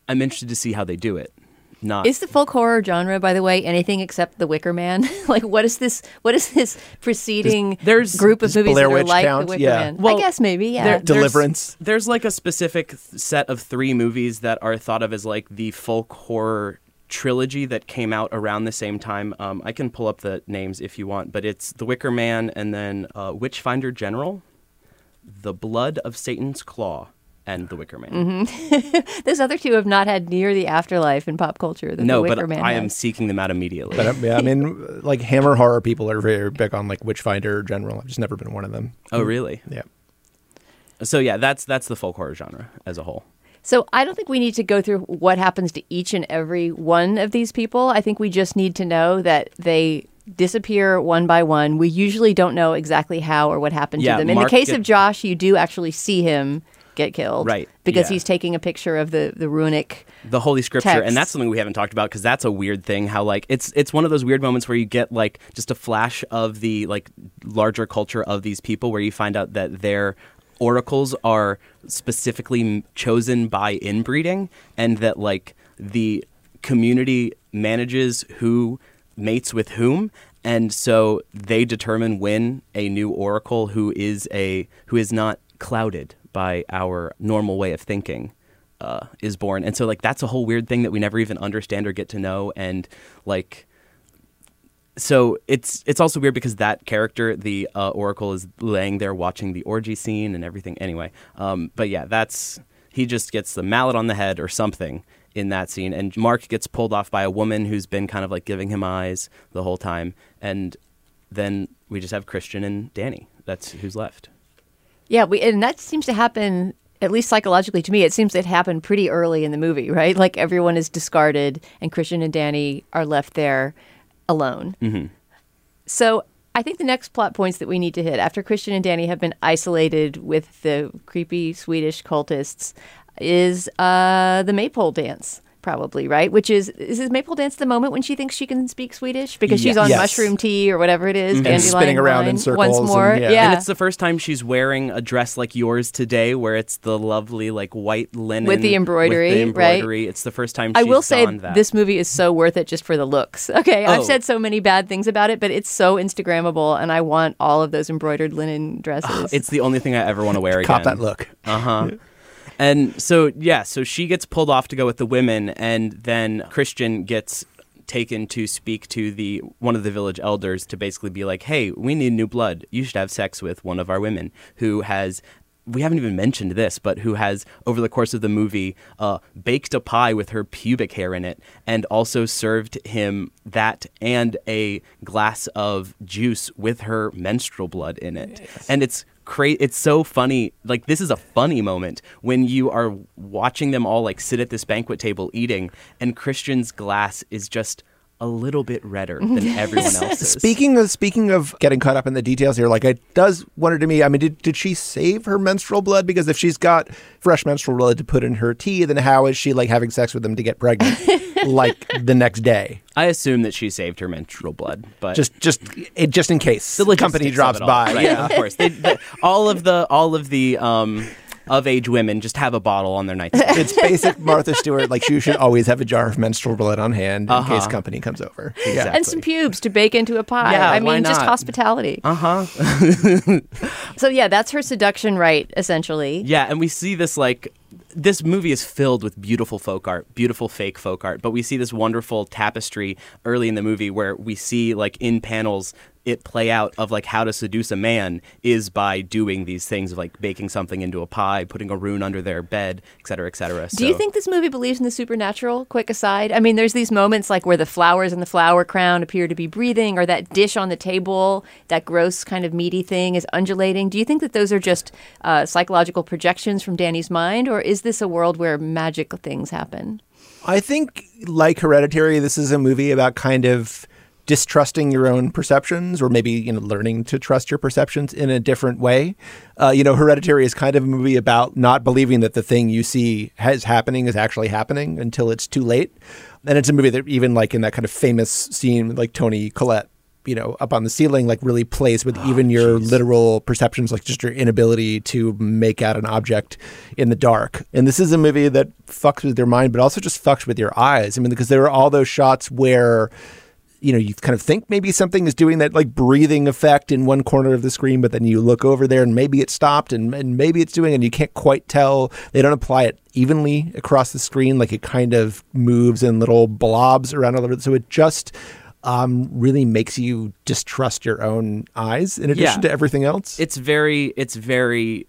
I'm interested to see how they do it. Not Is the folk horror genre, by the way, anything except The Wicker Man? like, what is this? What is this preceding There's- group of movies Blair that are like count? The Wicker Yeah. Man? Well, I guess maybe, yeah. there- there's- Deliverance. There's, like a specific set of three movies that are thought of as like the folk horror trilogy that came out around the same time. Um, I can pull up the names if you want, but it's The Wicker Man and then uh, Witchfinder General, The Blood of Satan's Claw, and The Wicker Man. Those other two have not had near the afterlife in pop culture that No, The but Wicker Man I am seeking them out immediately. But um, yeah, I mean, like Hammer horror people are very big on like Witchfinder General. I've just never been one of them. oh, really? Yeah. So yeah, that's that's the folk horror genre as a whole. So I don't think we need to go through what happens to each and every one of these people. I think we just need to know that they disappear one by one. We usually don't know exactly how or what happened Yeah, to them. In Mark the case get- of Josh, you do actually see him get killed. Right, Because yeah. he's taking a picture of the, the runic the holy scripture Text. and that's something we haven't talked about because that's a weird thing how like it's it's one of those weird moments where you get like just a flash of the like larger culture of these people where you find out that their oracles are specifically chosen by inbreeding and that like the community manages who mates with whom and so they determine when a new oracle who is a who is not clouded by our normal way of thinking uh, is born. And so like that's a whole weird thing that we never even understand or get to know and like so it's it's also weird because that character the uh, oracle is laying there watching the orgy scene and everything anyway um, but yeah that's he just gets the mallet on the head or something in that scene. And Mark gets pulled off by a woman who's been kind of like giving him eyes the whole time. And then we just have Christian and Danny. That's who's left. Yeah, we, and that seems to happen at least psychologically to me. It seems it happened pretty early in the movie, right? Like everyone is discarded, and Christian and Danny are left there alone. Mm-hmm. So I think the next plot points that we need to hit after Christian and Danny have been isolated with the creepy Swedish cultists is uh, the maypole dance probably, right? Which is is his Maypole Dance the moment when she thinks she can speak Swedish because she's on Yes. mushroom tea or whatever it is, And dandelion spinning around in circles once more. and- yeah. yeah, And it's the first time she's wearing a dress like yours today, where it's the lovely like white linen With the embroidery, with the right? embroidery. It's the first time I will say that. this movie is so worth it just for the looks. Okay, I've Oh. said so many bad things about it, but it's so Instagrammable, and I want all of those embroidered linen dresses. It's the only thing I ever want to wear again. Cop that look. Uh huh. And so yeah, so she gets pulled off to go with the women, and then Christian gets taken to speak to the one of the village elders to basically be like, "Hey, we need new blood. You should have sex with one of our women who has." We haven't even mentioned this, but who has, over the course of the movie, uh, baked a pie with her pubic hair in it, and also served him that and a glass of juice with her menstrual blood in it. And it's cra- it's so funny like this is a funny moment when you are watching them all like sit at this banquet table eating and christian's glass is just a little bit redder than everyone else's Speaking of speaking of getting caught up in the details here, like it does wonder to me. I mean, did, did she save her menstrual blood? Because if she's got fresh menstrual blood to put in her tea, then how is she like having sex with them to get pregnant, like the next day? i assume that she saved her menstrual blood but Just just it, just in case the the company drops all. by. Right, Yeah. of course they, the- all of the all of the um of age women just have a bottle on their nightstand It's basic Martha Stewart. Like you should always have a jar of menstrual blood on hand in Uh-huh. case company comes over. Exactly. and some pubes to bake into a pie. Yeah, I why mean, just hospitality. uh huh So yeah, that's her seduction right, essentially. Yeah, and we see this like this movie is filled with beautiful folk art, beautiful fake folk art, but we see this wonderful tapestry early in the movie where we see like in panels it play out of like how to seduce a man is by doing these things of like baking something into a pie, putting a rune under their bed, et cetera, et cetera. Do you think this movie believes in the supernatural? Quick aside. I mean, there's these moments like where the flowers in the flower crown appear to be breathing, or that dish on the table, that gross kind of meaty thing is undulating. Do you think that those are just uh, psychological projections from Danny's mind, or is this a world where magic things happen? I think, like Hereditary, this is a movie about kind of distrusting your own perceptions or maybe you know learning to trust your perceptions in a different way. Uh, you know hereditary is kind of a movie about not believing that the thing you see has happening is actually happening until it's too late. And it's a movie that even like in that kind of famous scene like Toni Collette you know up on the ceiling like really plays with even your literal perceptions like just your inability to make out an object in the dark. And this is a movie that fucks with your mind but also just fucks with your eyes. I mean because there are all those shots where you know you kind of think maybe something is doing that like breathing effect in one corner of the screen but then you look over there and maybe it stopped and, and maybe it's doing and you can't quite tell. They don't apply it evenly across the screen like it kind of moves in little blobs around all over so it just um, really makes you distrust your own eyes in addition Yeah. to everything else. It's very it's very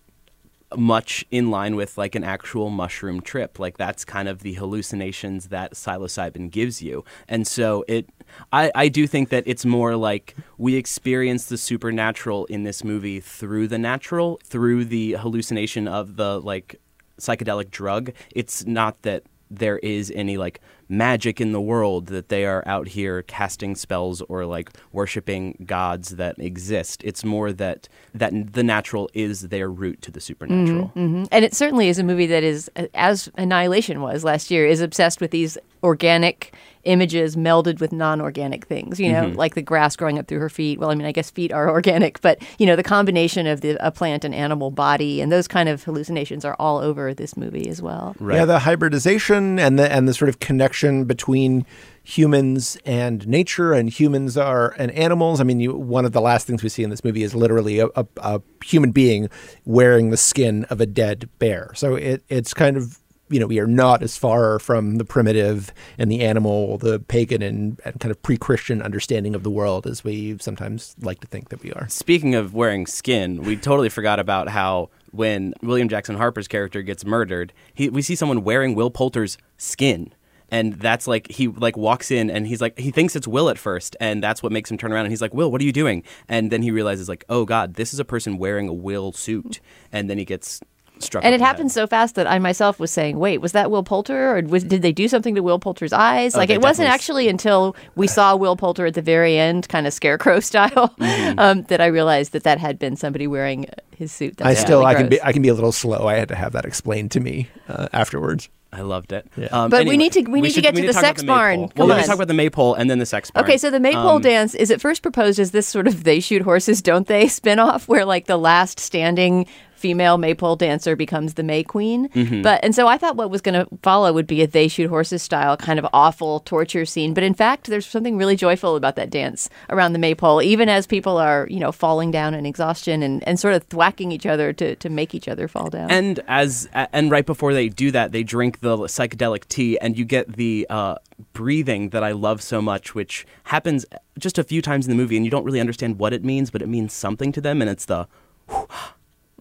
much in line with like an actual mushroom trip. Like that's kind of the hallucinations that psilocybin gives you. And so it I, I do think that it's more like we experience the supernatural in this movie through the natural through the hallucination of the like psychedelic drug. It's not that there is any like magic in the world that they are out here casting spells or like worshiping gods that exist. It's more that that the natural is their route to the supernatural. Mhm. And it certainly is a movie that is, as Annihilation was last year, is obsessed with these organic images melded with non-organic things. You know, mm-hmm. like the grass growing up through her feet. Well, I mean, I guess feet are organic, but you know, the combination of the a plant and animal body and those kind of hallucinations are all over this movie as well. right Yeah, the hybridization and the and the sort of connection between humans and nature and humans are and animals. I mean, you, one of the last things we see in this movie is literally a, a, a human being wearing the skin of a dead bear. So it it's kind of you know we are not as far from the primitive and the animal, the pagan and, and kind of pre-Christian understanding of the world as we sometimes like to think that we are. Speaking of wearing skin, we totally forgot about how when William Jackson Harper's character gets murdered, he, we see someone wearing Will Poulter's skin. And that's like he like walks in and he's like he thinks it's Will at first and that's what makes him turn around and he's like Will what are you doing and then he realizes like oh god this is a person wearing a Will suit and then he gets struck And it happened head. so fast that I myself was saying, "Wait, was that Will Poulter, or was, did they do something to Will Poulter's eyes?" Oh, like it wasn't actually until we saw Will Poulter at the very end, kind of scarecrow style, Mm-hmm. um, that I realized that that had been somebody wearing his suit. That's I still really I can be. I can be a little slow. I had to have that explained to me uh, afterwards. I loved it. Yeah. Um, But we need to- we need to get to the talk sex maypole. barn. Well, let me talk about the maypole and then the sex barn. Okay, so the maypole Um, dance is it first proposed as this sort of they shoot horses, don't they spin-off where like the last standing female maypole dancer becomes the May Queen. Mm-hmm. But and so I thought what was going to follow would be a they shoot horses style kind of awful torture scene. But in fact, there's something really joyful about that dance around the maypole, even as people are you know falling down in exhaustion and, and sort of thwacking each other to to make each other fall down. And as and right before they do that, they drink the psychedelic tea, and you get the uh, breathing that I love so much, which happens just a few times in the movie, and you don't really understand what it means, but it means something to them, and it's the.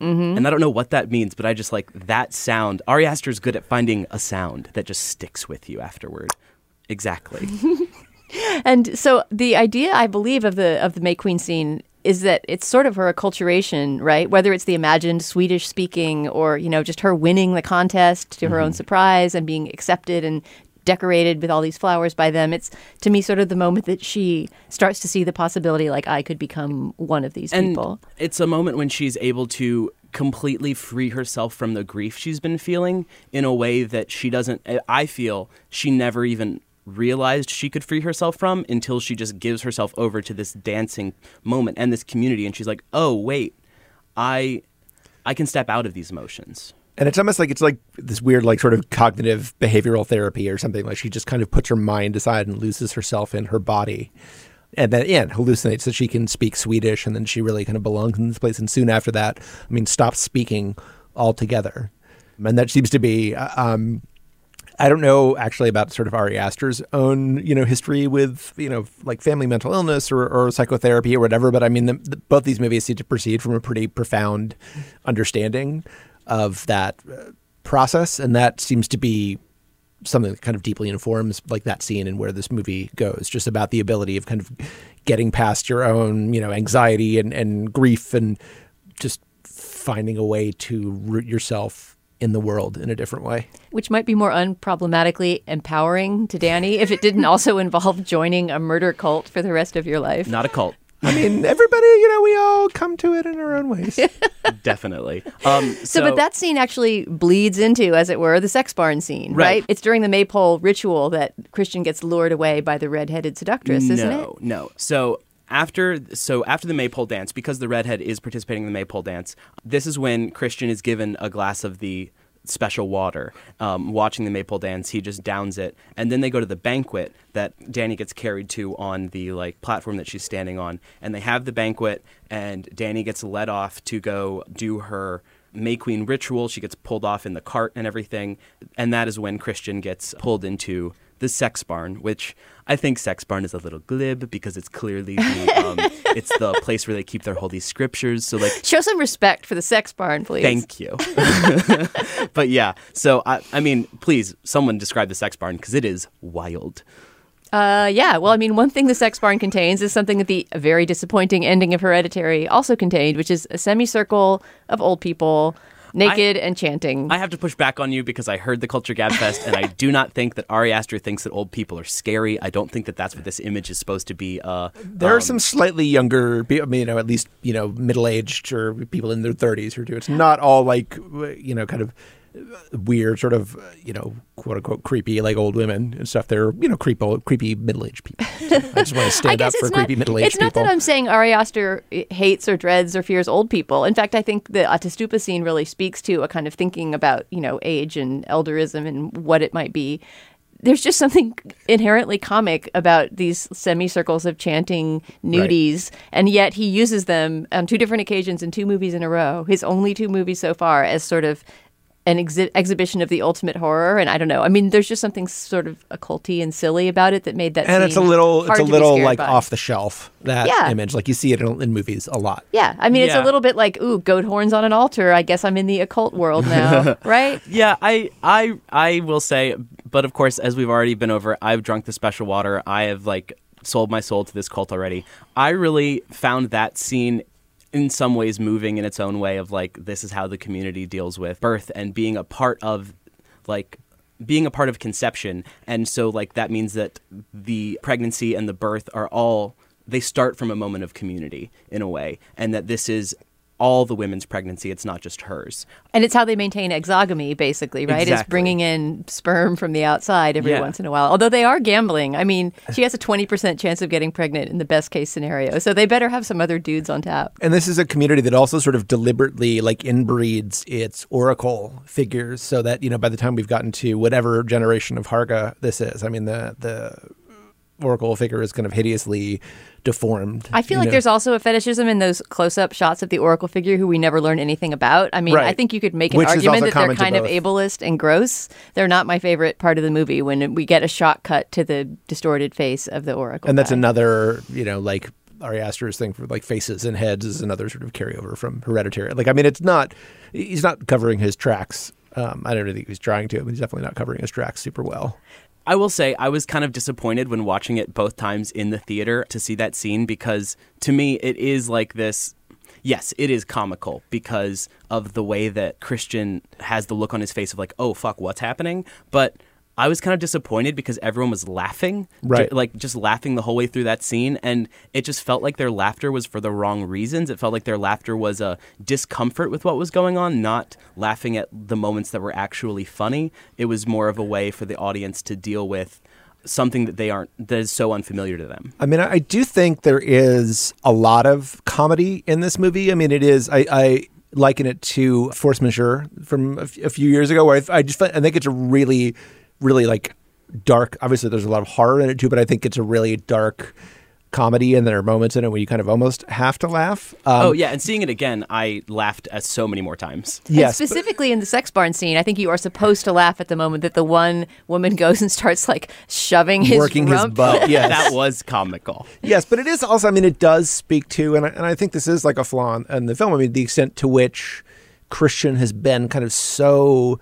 Mm-hmm. And I don't know what that means, but I just like that sound. Ari Aster's good at finding a sound that just sticks with you afterward. Exactly. And so the idea, I believe, of the of the May Queen scene is that it's sort of her acculturation, right? Whether it's the imagined Swedish speaking or you know just her winning the contest to her own mm-hmm. surprise and being accepted and decorated with all these flowers by them. It's to me sort of the moment that she starts to see the possibility, like I could become one of these and people. it's a moment when she's able to completely free herself from the grief she's been feeling in a way that she doesn't eh, i feel she never even realized she could free herself from until she just gives herself over to this dancing moment and this community and she's like oh wait i i can step out of these emotions And it's almost like it's like this weird, like sort of cognitive behavioral therapy or something. Like she just kind of puts her mind aside and loses herself in her body. And then, yeah, hallucinates that she can speak Swedish and then she really kind of belongs in this place. And soon after that, I mean, stops speaking altogether. And that seems to be, uh, um, I don't know actually about sort of Ari Aster's own, you know, history with, you know, like family mental illness or, or psychotherapy or whatever. But I mean, the, the, both these movies seem to proceed from a pretty profound understanding of that uh, process. And that seems to be something that kind of deeply informs like that scene and where this movie goes, just about the ability of kind of getting past your own, you know, anxiety and, and grief and just finding a way to root yourself in the world in a different way. Which might be more unproblematically empowering to Danny if it didn't also involve joining a murder cult for the rest of your life. not a cult I mean, everybody, you know, we all come to it in our own ways. definitely um So, but that scene actually bleeds into, as it were, the sex barn scene, right? Right. It's during the maypole ritual that Christian gets lured away by the red-headed seductress, isn't it? no, no. So after so after the maypole dance, because the redhead is participating in the maypole dance, this is when Christian is given a glass of the special water. Um, watching the maypole dance, he just downs it, and then they go to the banquet that Danny gets carried to on the like platform that she's standing on, and they have the banquet, and Danny gets led off to go do her. May Queen ritual. She gets pulled off in the cart and everything. And that is when Christian gets pulled into the sex barn, which I think sex barn is a little glib because it's clearly the um, it's the place where they keep their holy scriptures. So like, Show some respect for the sex barn, please. thank you. but yeah, so I, I mean, please, someone describe the sex barn because it is wild. Uh, yeah. Well, I mean, one thing the sex barn contains is something that the very disappointing ending of Hereditary also contained, which is a semicircle of old people naked and chanting. I have to push back on you because I heard the Culture Gabfest, and I do not think that Ari Aster thinks that old people are scary. I don't think that that's what this image is supposed to be. Uh, There are some slightly younger, pe- I mean, you know, at least you know, middle-aged or people in their thirties who do. It's not all like you know, kind of weird, sort of uh, you know, quote unquote creepy like old women and stuff. They're you know, creepy, creepy middle-aged people. So I just want to stand up for it's creepy middle-aged It's not people. that I'm saying Ari Aster uh, hates or dreads or fears old people. In fact, I think the Ättestupa scene really speaks to a kind of thinking about, you know, age and elderism and what it might be. There's just something inherently comic about these semicircles of chanting nudies, and yet he uses them on two different occasions in two movies in a row. His only two movies so far as sort of an exhi- exhibition of the ultimate horror, and I don't know. I mean, there's just something sort of occulty and silly about it that made that. and it's a little it's a little like by. off the shelf that Yeah. image like you see it in, in movies a lot Yeah, I mean, it's a little bit like, ooh, goat horns on an altar. I guess I'm in the occult world now, right? Yeah, I, I, I will say, but of course, as we've already been over, I've drunk the special water. I have like sold my soul to this cult already. I really found that scene in some ways moving in its own way of like this is how the community deals with birth and being a part of like being a part of conception. And so like that means that the pregnancy and the birth are all they start from a moment of community in a way and that this is all the women's pregnancy it's not just hers And it's how they maintain exogamy, basically, right? It's bringing in sperm from the outside every Yeah. once in a while. Although they are gambling. I mean, she has a 20% chance of getting pregnant in the best case scenario. So they better have some other dudes on tap. and this is a community that also sort of deliberately like inbreeds its oracle figures so that you know by the time we've gotten to whatever generation of Hårga this is i mean the the oracle figure is kind of hideously deformed I feel like know. there's also a fetishism in those close-up shots of the Oracle figure who we never learn anything about. I mean, I think you could make an Which argument that they're kind of ableist and gross. They're not my favorite part of the movie when we get a shot cut to the distorted face of the Oracle. and that's guy. another you know like Ari Aster's thing for like faces and heads is another sort of carryover from Hereditary. Like I mean, it's not he's not covering his tracks. Um, I don't really think he's trying to, but he's definitely not covering his tracks super well. I will say I was kind of disappointed when watching it both times in the theater to see that scene because to me it is like this yes, it is comical because of the way that Christian has the look on his face of like, "Oh fuck, what's happening?" But I was kind of disappointed because everyone was laughing, Right. Like just laughing the whole way through that scene, and it just felt like their laughter was for the wrong reasons. It felt like their laughter was a discomfort with what was going on, not laughing at the moments that were actually funny. It was more of a way for the audience to deal with something that they aren't that is so unfamiliar to them. I mean, I do think there is a lot of comedy in this movie. I mean, it is. I, I liken it to Force Majeure from a, f- a few years ago, where I, I just I think it's a really, really like dark. Obviously, there's a lot of horror in it too, but I think it's a really dark comedy, and there are moments in it where you kind of almost have to laugh. Um, oh yeah, and seeing it again, I laughed at so many more times. And yes, but- specifically in the sex barn scene, I think you are supposed to laugh at the moment that the one woman goes and starts like shoving his working his butt. Yes, That was comical. Yes, but it is also. I mean, it does speak to, and I, and I think this is like a flaw in, in the film. I mean, the extent to which Christian has been kind of so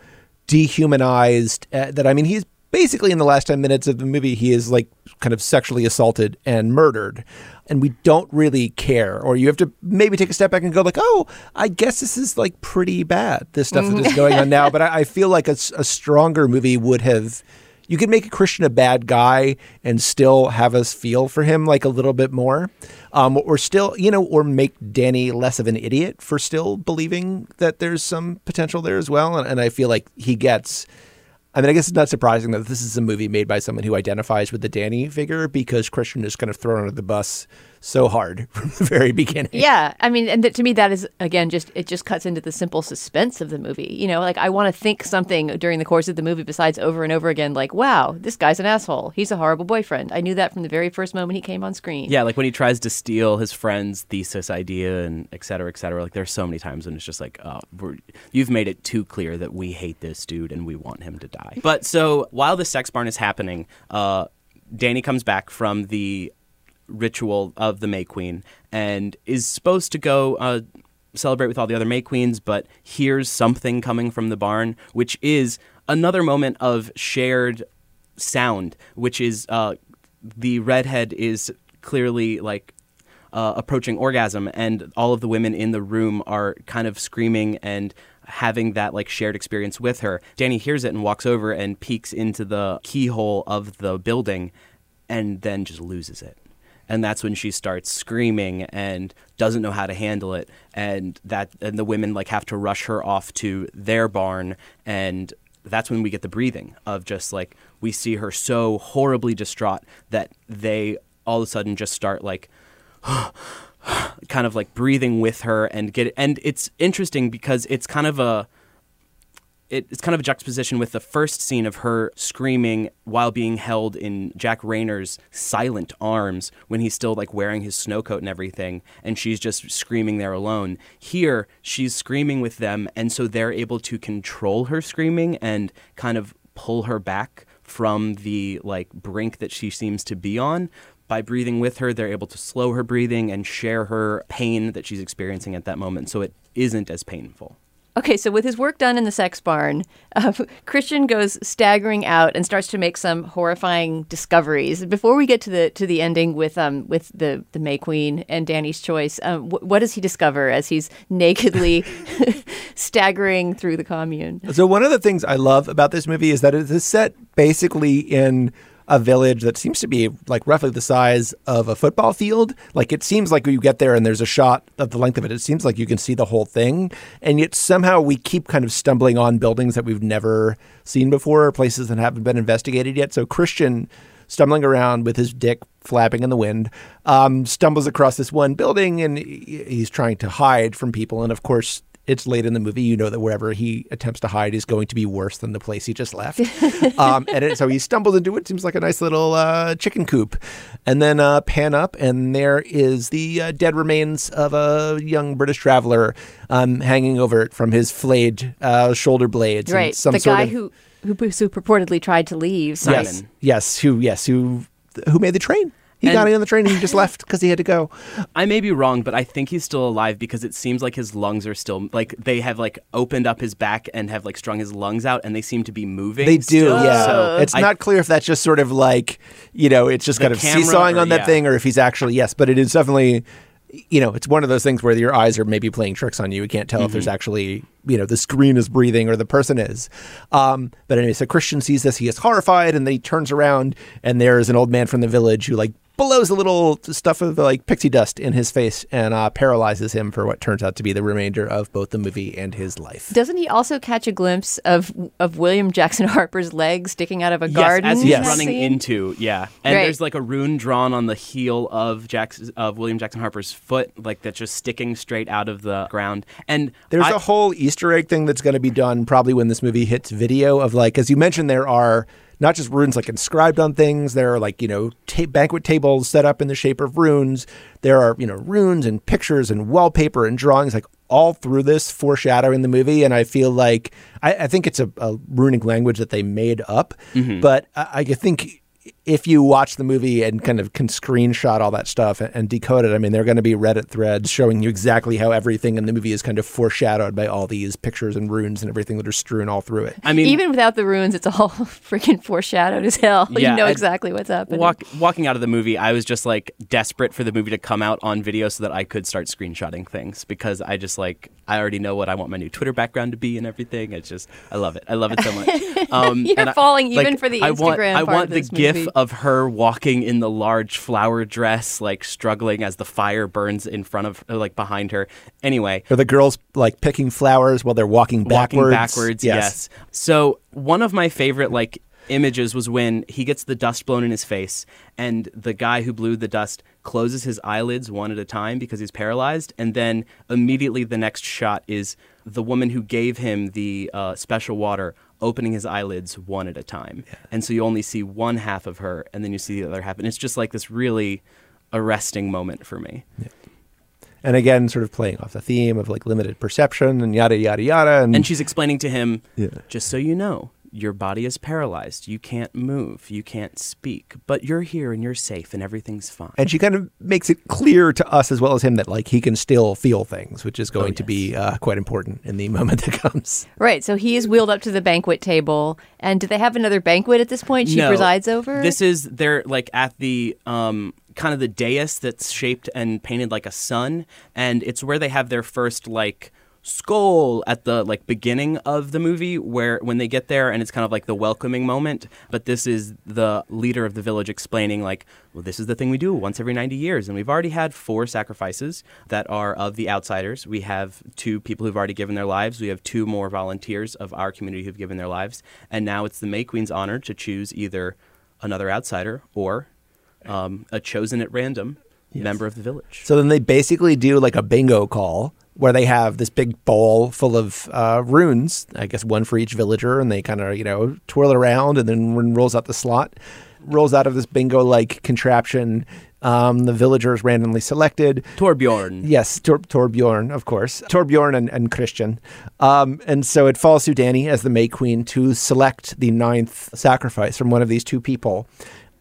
dehumanized uh, that I mean, he's basically in the last ten minutes of the movie, he is like kind of sexually assaulted and murdered, and we don't really care. Or you have to maybe take a step back and go like, oh, I guess this is like pretty bad. This stuff that is going on now, but I, I feel like a stronger movie would have you could make a Christian a bad guy and still have us feel for him like a little bit more. Um, or still, you know, or make Danny less of an idiot for still believing that there's some potential there as well. And, and I feel like he gets. I mean, I guess it's not surprising that this is a movie made by someone who identifies with the Danny figure because Christian is kind of thrown under the bus so hard from the very beginning. Yeah, I mean, and th- to me, that is again just it just cuts into the simple suspense of the movie. You know, like I want to think something during the course of the movie besides over and over again, like, "Wow, this guy's an asshole. He's a horrible boyfriend." I knew that from the very first moment he came on screen. Yeah, like when he tries to steal his friend's thesis idea and et cetera, et cetera. Like there's so many times when it's just like, oh, we're, you've made it too clear that we hate this dude and we want him to die. But so while the sex barn is happening, uh, Danny comes back from the ritual of the May Queen and is supposed to go uh, celebrate with all the other May Queens, but hears something coming from the barn, which is another moment of shared sound, which is uh, the redhead is clearly like uh, approaching orgasm, and all of the women in the room are kind of screaming and having that like shared experience with her. Danny hears it and walks over and peeks into the keyhole of the building, and then just loses it. And that's when she starts screaming and doesn't know how to handle it, and that and the women like have to rush her off to their barn, and that's when we get the breathing of just like we see her so horribly distraught that they all of a sudden just start like kind of like breathing with her and get and it's interesting because it's kind of a it, it's kind of a juxtaposition with the first scene of her screaming while being held in Jack Reynor's silent arms when he's still like wearing his snow coat and everything, and she's just screaming there alone. Here, she's screaming with them, and so they're able to control her screaming and kind of pull her back from the like brink that she seems to be on by breathing with her, they're able to slow her breathing and share her pain that she's experiencing at that moment so it isn't as painful. Okay, so with his work done in the sex barn, uh, Christian goes staggering out and starts to make some horrifying discoveries. Before we get to the to the ending with um with the the May Queen and Danny's choice, um, wh- what does he discover as he's nakedly staggering through the commune? So one of the things I love about this movie is that it is set basically in a village that seems to be like roughly the size of a football field. Like it seems like you get there and there's a shot of the length of it. It seems like you can see the whole thing. And yet somehow we keep kind of stumbling on buildings that we've never seen before, or places that haven't been investigated yet. So Christian stumbling around with his dick flapping in the wind, um, stumbles across this one building and he's trying to hide from people. And of course, it's late in the movie. You know that wherever he attempts to hide is going to be worse than the place he just left. um, and it, so he stumbles into it. Seems like a nice little uh, chicken coop. And then uh, pan up, and there is the uh, dead remains of a young British traveler um, hanging over it from his flayed uh, shoulder blades. Right, some the guy of- who, who who purportedly tried to leave. Simon. Yes, yes, who, yes, who, who made the train? He And- got in on the train and he just left because he had to go. I may be wrong, but I think he's still alive because it seems like his lungs are still like they have like opened up his back and have like strung his lungs out, and they seem to be moving. They do, still. yeah. So it's I- not clear if that's just sort of like, you know, it's just kind of seesawing or- on that yeah. thing, or if he's actually yes. But it is definitely, you know, it's one of those things where your eyes are maybe playing tricks on you. You can't tell if Mm-hmm. there's actually, you know, the screen is breathing or the person is. Um, but anyway, so Christian sees this, he is horrified, and then he turns around, and there's an old man from the village who like blows a little stuff of like pixie dust in his face and uh, paralyzes him for what turns out to be the remainder of both the movie and his life. Doesn't he also catch a glimpse of of William Jackson Harper's legs sticking out of a Yes, garden? as he's that running into, yeah. And Right. there's like a rune drawn on the heel of Jackson, of William Jackson Harper's foot, like that's just sticking straight out of the ground. And There's I- a whole Easter egg thing that's going to be done probably when this movie hits video of like, as you mentioned, there are not just runes like inscribed on things. There are like, you know, ta- banquet tables set up in the shape of runes. There are, you know, runes and pictures and wallpaper and drawings like all through this foreshadowing the movie. And I feel like, I, I think it's a, a runic language that they made up. Mm-hmm. But I, I think if you watch the movie and kind of can screenshot all that stuff and, and decode it, I mean, there are going to be Reddit threads showing you exactly how everything in the movie is kind of foreshadowed by all these pictures and runes and everything that are strewn all through it. I mean, Even without the runes, it's all freaking foreshadowed as hell. Yeah, you know I- exactly what's happening. walk, walking out of the movie, I was just like desperate for the movie to come out on video so that I could start screenshotting things because I just like I already know what I want my new Twitter background to be and everything. It's just I love it. I love it so much. Um, You're and I- falling even for the I want, Instagram I part want of the this gif movie. Of her walking in the large flower dress, like struggling as the fire burns in front of, uh, like behind her. Anyway, Are the girls like picking flowers while they're walking backwards? Walking backwards, yes. So one of my favorite like images was when he gets the dust blown in his face and the guy who blew the dust closes his eyelids one at a time because he's paralyzed and then immediately the next shot is the woman who gave him the uh, special water opening his eyelids one at a time and so you only see one half of her and then you see the other half and it's just like this really arresting moment for me And again, sort of playing off the theme of like limited perception and yada, yada, yada. And, And she's explaining to him, Yeah. just so you know, your body is paralyzed. You can't move. You can't speak. But you're here and you're safe and everything's fine. and she kind of makes it clear to us as well as him that like he can still feel things, which is Oh, going to be uh, quite important in the moment that comes. Right. So he is wheeled up to the banquet table. And do they have another banquet at this point she No, presides over? This is they're like at the um kind of the dais that's shaped and painted like a sun, and it's where they have their first like skull at the like beginning of the movie where when they get there and it's kind of like the welcoming moment but this is the leader of the village explaining like well this is the thing we do once every 90 years and we've already had four sacrifices that are of the outsiders. We have two people who've already given their lives. We have two more volunteers of our community who've given their lives and now it's the May Queen's honor to choose either another outsider or um, a chosen at random member of the village. So then they basically do like a bingo call where they have this big bowl full of uh, runes, I guess one for each villager, and they kind of, you know, twirl it around and then one rolls out the slot, rolls out of this bingo like contraption. Um, the villagers randomly selected. Torbjorn. Yes, Tor- Torbjorn, of course. Torbjorn and, and Christian. Um, and so it falls to Danny as the May Queen to select the ninth sacrifice from one of these two people.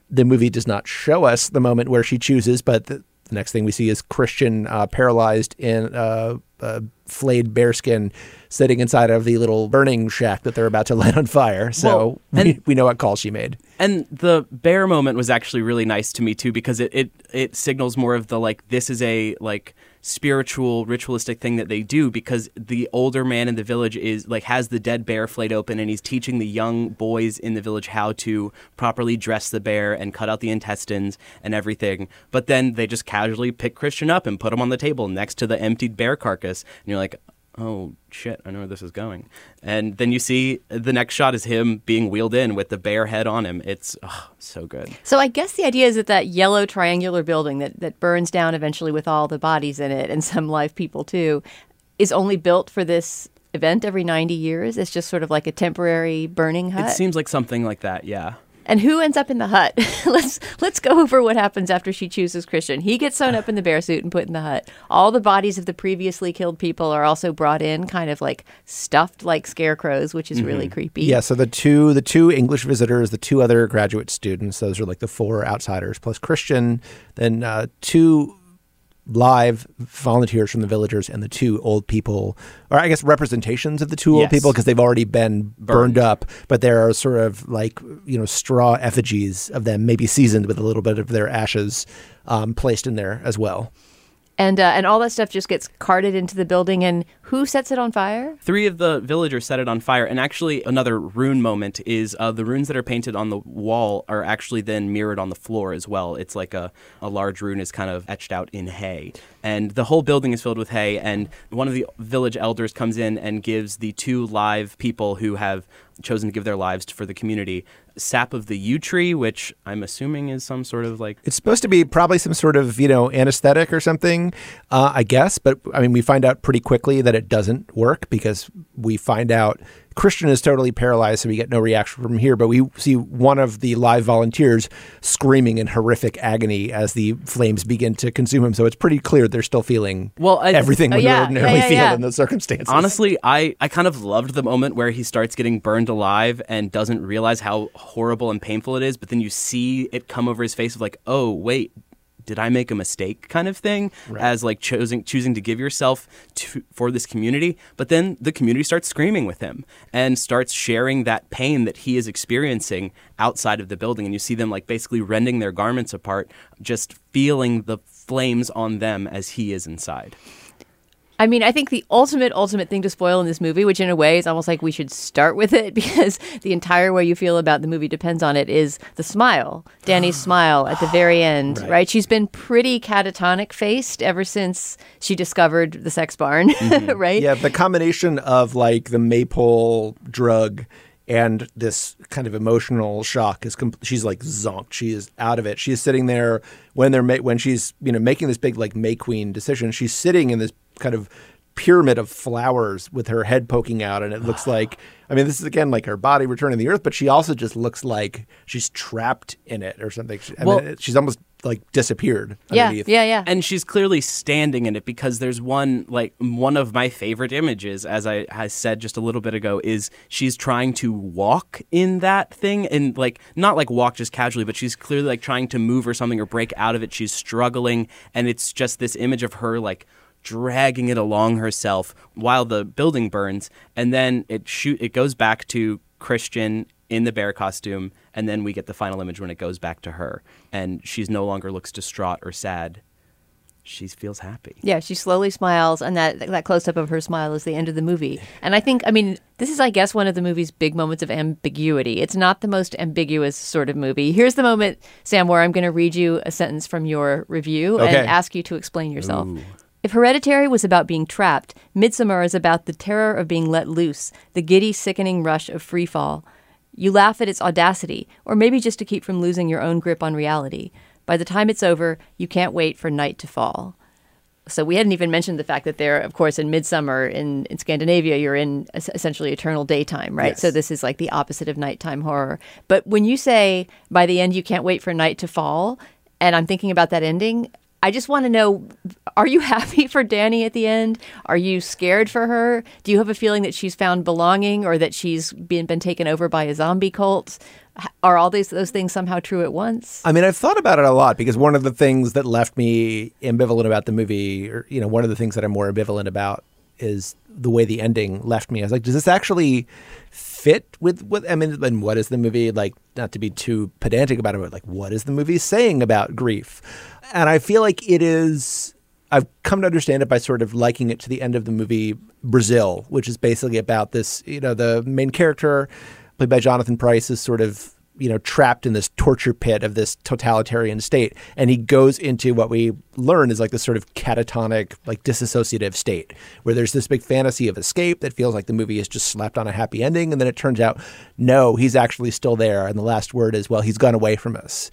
The movie does not show us the moment where she chooses, but the, the next thing we see is Christian uh, paralyzed in uh, a flayed bearskin sitting inside of the little burning shack that they're about to light on fire. So Well, we, we know what call she made. And the bear moment was actually really nice to me too because it, it it signals more of the like this is a like spiritual ritualistic thing that they do because the older man in the village is like has the dead bear flayed open and he's teaching the young boys in the village how to properly dress the bear and cut out the intestines and everything. But then they just casually pick Christian up and put him on the table next to the emptied bear carcass. And you're like oh shit, I know where this is going. And then you see the next shot is him being wheeled in with the bear head on him. It's oh, so good. So I guess the idea is that that yellow triangular building that, that burns down eventually with all the bodies in it and some live people too is only built for this event every 90 years. It's just sort of like a temporary burning hut. It seems like something like that, yeah. And who ends up in the hut? let's let's go over what happens after she chooses Christian. He gets sewn up in the bear suit and put in the hut. All the bodies of the previously killed people are also brought in, kind of like stuffed like scarecrows, which is really creepy. Yeah, so the two the two English visitors, the two other graduate students, those are like the four outsiders plus Christian, then uh, two live volunteers from the villagers and the two old people, or I guess representations of the two old people because they've already been burned. Burned. up, but there are sort of like you know straw effigies of them, maybe seasoned with a little bit of their ashes um, placed in there as well. And uh, and all that stuff just gets carted into the building. And who sets it on fire? Three of the villagers set it on fire, and actually, another rune moment is uh, the runes that are painted on the wall are actually then mirrored on the floor as well. It's like a, a large rune is kind of etched out in hay, and the whole building is filled with hay. And one of the village elders comes in and gives the two live people who have chosen to give their lives for the community sap of the yew tree, which I'm assuming is some sort of like It's supposed to be probably some sort of, you know, anesthetic or something, uh, I guess. But I mean, we find out pretty quickly that it doesn't work because we find out Christian is totally paralyzed, so we get no reaction from here. But we see one of the live volunteers screaming in horrific agony as the flames begin to consume him. So it's pretty clear they're still feeling Well, I- everything Oh, we yeah. ordinarily Yeah, yeah, feel in those circumstances. Honestly, I, I kind of loved the moment where he starts getting burned alive and doesn't realize how horrible and painful it is, but then you see it come over his face of like, oh wait, did I make a mistake kind of thing as like choosing choosing to give yourself to, for this community, but then the community starts screaming with him and starts sharing that pain that he is experiencing outside of the building. And you see them like basically rending their garments apart, just feeling the flames on them as he is inside. I mean, I think the ultimate, ultimate thing to spoil in this movie, which in a way is almost like we should start with it because the entire way you feel about the movie depends on it, is the smile. Danny's smile at the very end, right. She's been pretty catatonic faced ever since she discovered the sex barn, mm-hmm. right? Yeah, the combination of like the maypole drug and this kind of emotional shock is com- she's like zonked. She is out of it. She is sitting there when they're ma- when she's you know making this big like May Queen decision. She's sitting in this kind of pyramid of flowers with her head poking out, and it looks like I mean this is again like her body returning to the earth, but she also just looks like she's trapped in it or something. She- I Well- mean, she's almost like disappeared. Yeah, underneath. yeah, yeah. and she's clearly standing in it because there's one like one of my favorite images as i, I said just a little bit ago is she's trying to walk in that thing and like not like walk just casually but she's clearly like trying to move or something or break out of it she's struggling and it's just this image of her like dragging it along herself while the building burns and then it shoot it goes back to christian in the bear costume and then we get the final image when it goes back to her and she's no longer looks distraught or sad she feels happy. Yeah, she slowly smiles, and that that close up of her smile is the end of the movie. And I think, I mean, this is, I guess, one of the movie's big moments of ambiguity. It's not the most ambiguous sort of movie. Here's the moment, Sam, where I'm going to read you a sentence from your review Okay. and ask you to explain yourself. If Hereditary was about being trapped, Midsommar is about the terror of being let loose, the giddy, sickening rush of free fall. You laugh at its audacity, or maybe just to keep from losing your own grip on reality. By the time it's over, you can't wait for night to fall. So we hadn't even mentioned the fact that they're, of course, in midsummer in, in Scandinavia, you're in essentially eternal daytime, right? Yes. So this is like the opposite of nighttime horror. But when you say by the end you can't wait for night to fall, and I'm thinking about that ending, I just want to know are you happy for Danny at the end? Are you scared for her? Do you have a feeling that she's found belonging or that she's been, been taken over by a zombie cult? Are all these those things somehow true at once? I mean, I've thought about it a lot because one of the things that left me ambivalent about the movie, or you know, one of the things that I'm more ambivalent about is the way the ending left me. I was like, does this actually fit with what? I mean, and what is the movie like? Not to be too pedantic about it, but like, what is the movie saying about grief? And I feel like it is. I've come to understand it by sort of liking it to the end of the movie Brazil, which is basically about this. You know, the main character, played by Jonathan Pryce, is sort of you know trapped in this torture pit of this totalitarian state, and he goes into what we learn is like this sort of catatonic, like disassociative state, where there's this big fantasy of escape that feels like the movie is just slapped on a happy ending, and then it turns out no, he's actually still there, and the last word is well, he's gone away from us.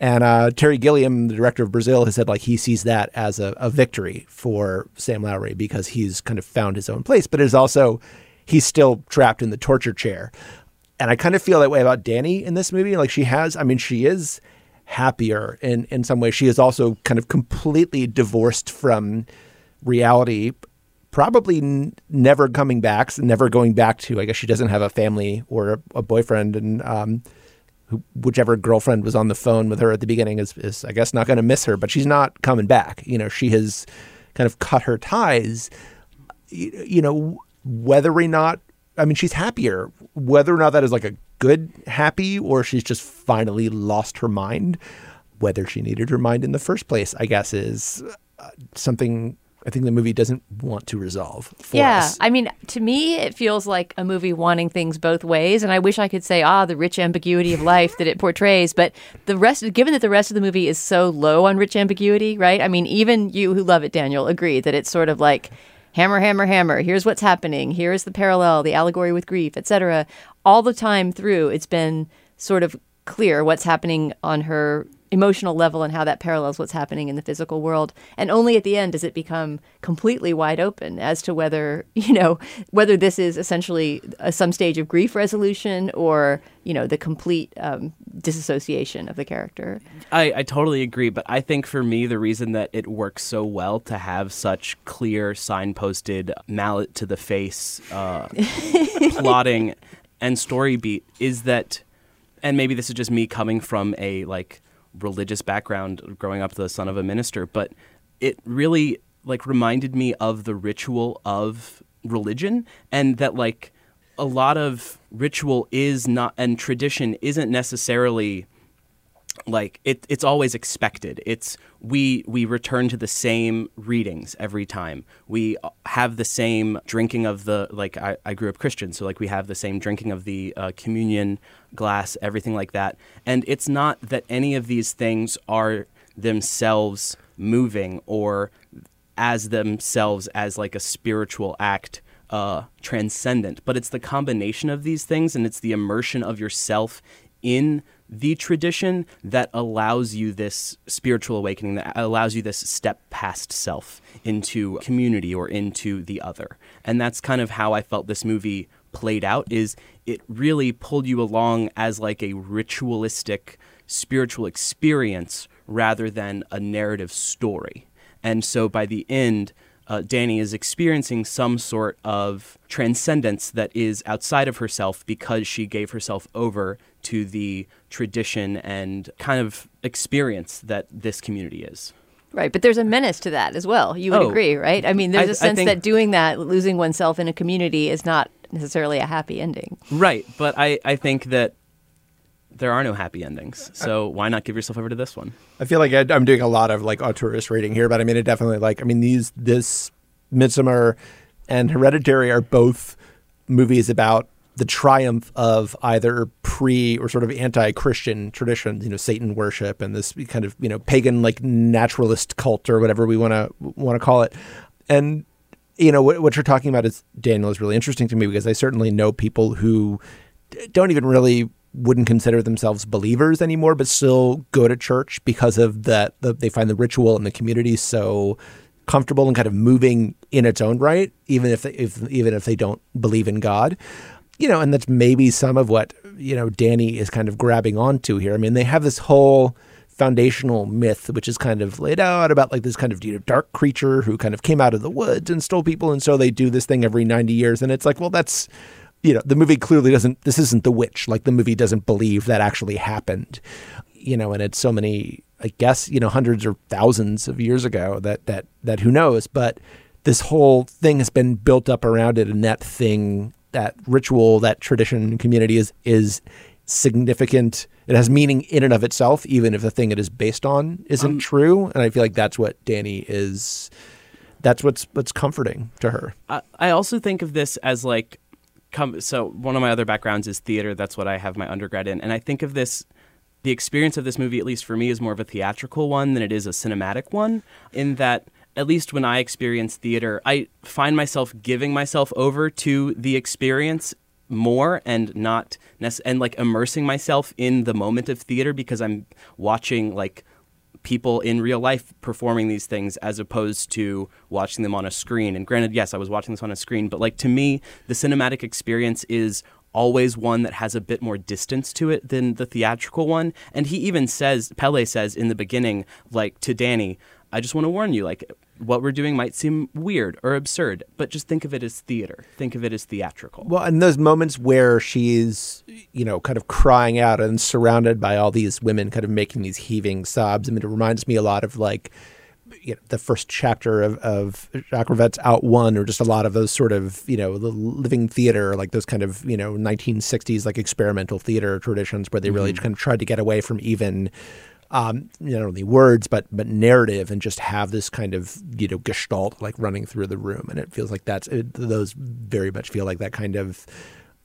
And uh, Terry Gilliam, the director of Brazil, has said like he sees that as a, a victory for Sam Lowry because he's kind of found his own place, but it is also he's still trapped in the torture chair. And I kind of feel that way about Danny in this movie. Like she has, I mean, she is happier in in some ways. She is also kind of completely divorced from reality. Probably n- never coming back, never going back to. I guess she doesn't have a family or a, a boyfriend, and um, whichever girlfriend was on the phone with her at the beginning is, is I guess, not going to miss her. But she's not coming back. You know, she has kind of cut her ties. You, you know, whether or not I mean, she's happier. Whether or not that is like a good happy or she's just finally lost her mind, whether she needed her mind in the first place, I guess, is uh, something I think the movie doesn't want to resolve for yeah, us. I mean, to me, it feels like a movie wanting things both ways, and I wish I could say, ah, the rich ambiguity of life that it portrays. But the rest, given that the rest of the movie is so low on rich ambiguity, right? I mean, even you who love it, Daniel, agree that it's sort of like hammer, hammer, hammer. Here's what's happening. Here's the parallel, the allegory with grief, etc. All the time through, it's been sort of clear what's happening on her emotional level and how that parallels what's happening in the physical world. And only at the end does it become completely wide open as to whether, you know, whether this is essentially a, some stage of grief resolution or, you know, the complete um, disassociation of the character. I, I totally agree, but I think for me, the reason that it works so well to have such clear signposted mallet to the face uh, plotting and story beat is that, and maybe this is just me coming from a like religious background, growing up the son of a minister, but it really like reminded me of the ritual of religion and that like a lot of ritual is not and tradition isn't necessarily like it, it's always expected. It's we we return to the same readings every time. We have the same drinking of the like i, I grew up christian so like we have the same drinking of the uh, communion glass everything like that. And it's not that any of these things are themselves moving or as themselves as like a spiritual act uh, transcendent, but it's the combination of these things and it's the immersion of yourself in the tradition that allows you this spiritual awakening, that allows you this step past self into community or into the other. And that's kind of how I felt this movie played out is it really pulled you along as like a ritualistic spiritual experience rather than a narrative story. And so by the end, uh, Danny is experiencing some sort of transcendence that is outside of herself because she gave herself over to the tradition and kind of experience that this community is. Right, but there's a menace to that as well. You would Oh. agree, right? I mean, there's I- a I sense think- that doing that, losing oneself in a community, is not necessarily a happy ending. Right, but I, I think that there are no happy endings. So why not give yourself over to this one? I feel like I, I'm doing a lot of like auteurist rating here, but I mean, it definitely like I mean these this Midsommar and Hereditary are both movies about the triumph of either pre or sort of anti-Christian traditions, you know, Satan worship and this kind of you know pagan like naturalist cult or whatever we want to want to call it, and you know what, what you're talking about is Daniel is really interesting to me because I certainly know people who don't even really wouldn't consider themselves believers anymore, but still go to church because of that. The, they find the ritual and the community so comfortable and kind of moving in its own right, even if, they, if even if they don't believe in God. You know, and that's maybe some of what you know Danny is kind of grabbing onto here. I mean, they have this whole foundational myth, which is kind of laid out about like this kind of you know, dark creature who kind of came out of the woods and stole people, and so they do this thing every ninety years, and it's like, well, that's you know, the movie clearly doesn't. This isn't The Witch. Like the movie doesn't believe that actually happened. You know, and it's so many. I guess you know, hundreds or thousands of years ago. That that that who knows? But this whole thing has been built up around it, and that thing, that ritual, that tradition, community is is significant. It has meaning in and of itself, even if the thing it is based on isn't Um, true. And I feel like that's what Danny is. That's what's what's comforting to her. I, I also think of this as like come so one of my other backgrounds is theater that's what i have my undergrad in and i think of this the experience of this movie at least for me is more of a theatrical one than it is a cinematic one in that at least when i experience theater i find myself giving myself over to the experience more and not and like immersing myself in the moment of theater because i'm watching like people in real life performing these things as opposed to watching them on a screen. And granted, yes, I was watching this on a screen, but like to me, the cinematic experience is always one that has a bit more distance to it than the theatrical one. And he even says, Pelle says in the beginning, like to Danny, I just want to warn you, like what we're doing might seem weird or absurd, but just think of it as theater. Think of it as theatrical. Well, and those moments where she's, you know, kind of crying out and surrounded by all these women kind of making these heaving sobs. I mean, it reminds me a lot of like, you know, the first chapter of, of Jacques Rivette's Out One, or just a lot of those sort of, you know, the living theater, like those kind of, you know, 1960s, like experimental theater traditions where they really mm-hmm. kind of tried to get away from even, um, you know, not only words, but, but narrative and just have this kind of, you know, gestalt like running through the room. And it feels like that's, it, those very much feel like that kind of,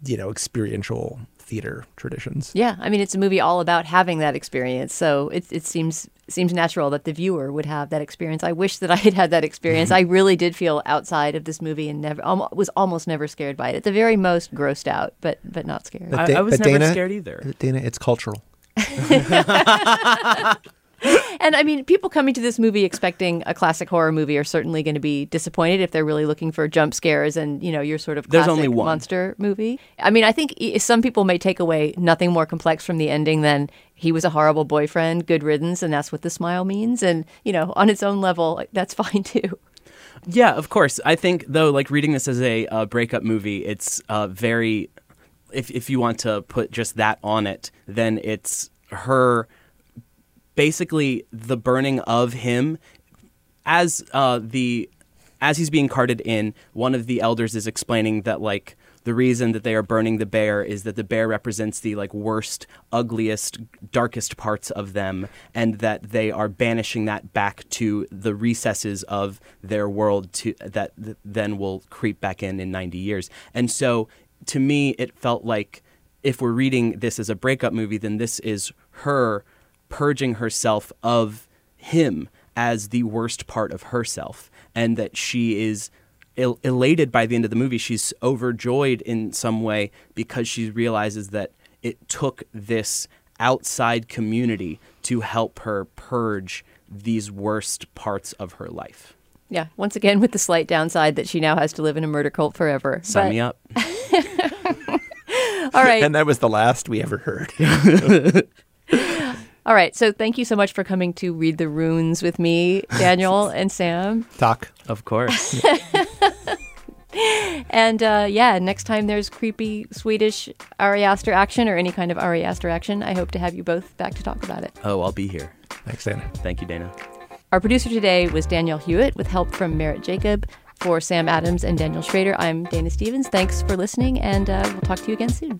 you know, experiential theater traditions. Yeah, I mean it's a movie all about having that experience. So it it seems seems natural that the viewer would have that experience. I wish that I had had that experience. I really did feel outside of this movie and never almo- was almost never scared by it. At the very most, grossed out, but but not scared. But I, Da- I was but never Dana- scared either. Dana, it's cultural. And I mean, people coming to this movie expecting a classic horror movie are certainly going to be disappointed if they're really looking for jump scares and you know your sort of There's classic only one. monster movie. I mean, I think some people may take away nothing more complex from the ending than he was a horrible boyfriend, good riddance, and that's what the smile means. And you know, on its own level, that's fine too. Yeah, of course. I think though, like reading this as a uh, breakup movie, it's uh, very. If if you want to put just that on it, then it's her. Basically, the burning of him, as uh, the as he's being carted in, one of the elders is explaining that like the reason that they are burning the bear is that the bear represents the like worst, ugliest, darkest parts of them, and that they are banishing that back to the recesses of their world to that th- then will creep back in in 90 years. And so to me it felt like if we're reading this as a breakup movie then this is her purging herself of him as the worst part of herself and that she is el- elated by the end of the movie. She's overjoyed in some way because she realizes that it took this outside community to help her purge these worst parts of her life Yeah, once again with the slight downside that she now has to live in a murder cult forever. sign But- me up All right. And that was the last we ever heard. All right. So thank you so much for coming to read the runes with me, Daniel and Sam. Talk. of course And uh, yeah, next time there's creepy Swedish Ari Aster action or any kind of Ari Aster action, I hope to have you both back to talk about it. oh i'll be here Thanks, Dana. thank you dana Our producer today was Danielle Hewitt with help from Merritt Jacob. For Sam Adams and Daniel Schroeder, I'm Dana Stevens. Thanks for listening, and uh, we'll talk to you again soon.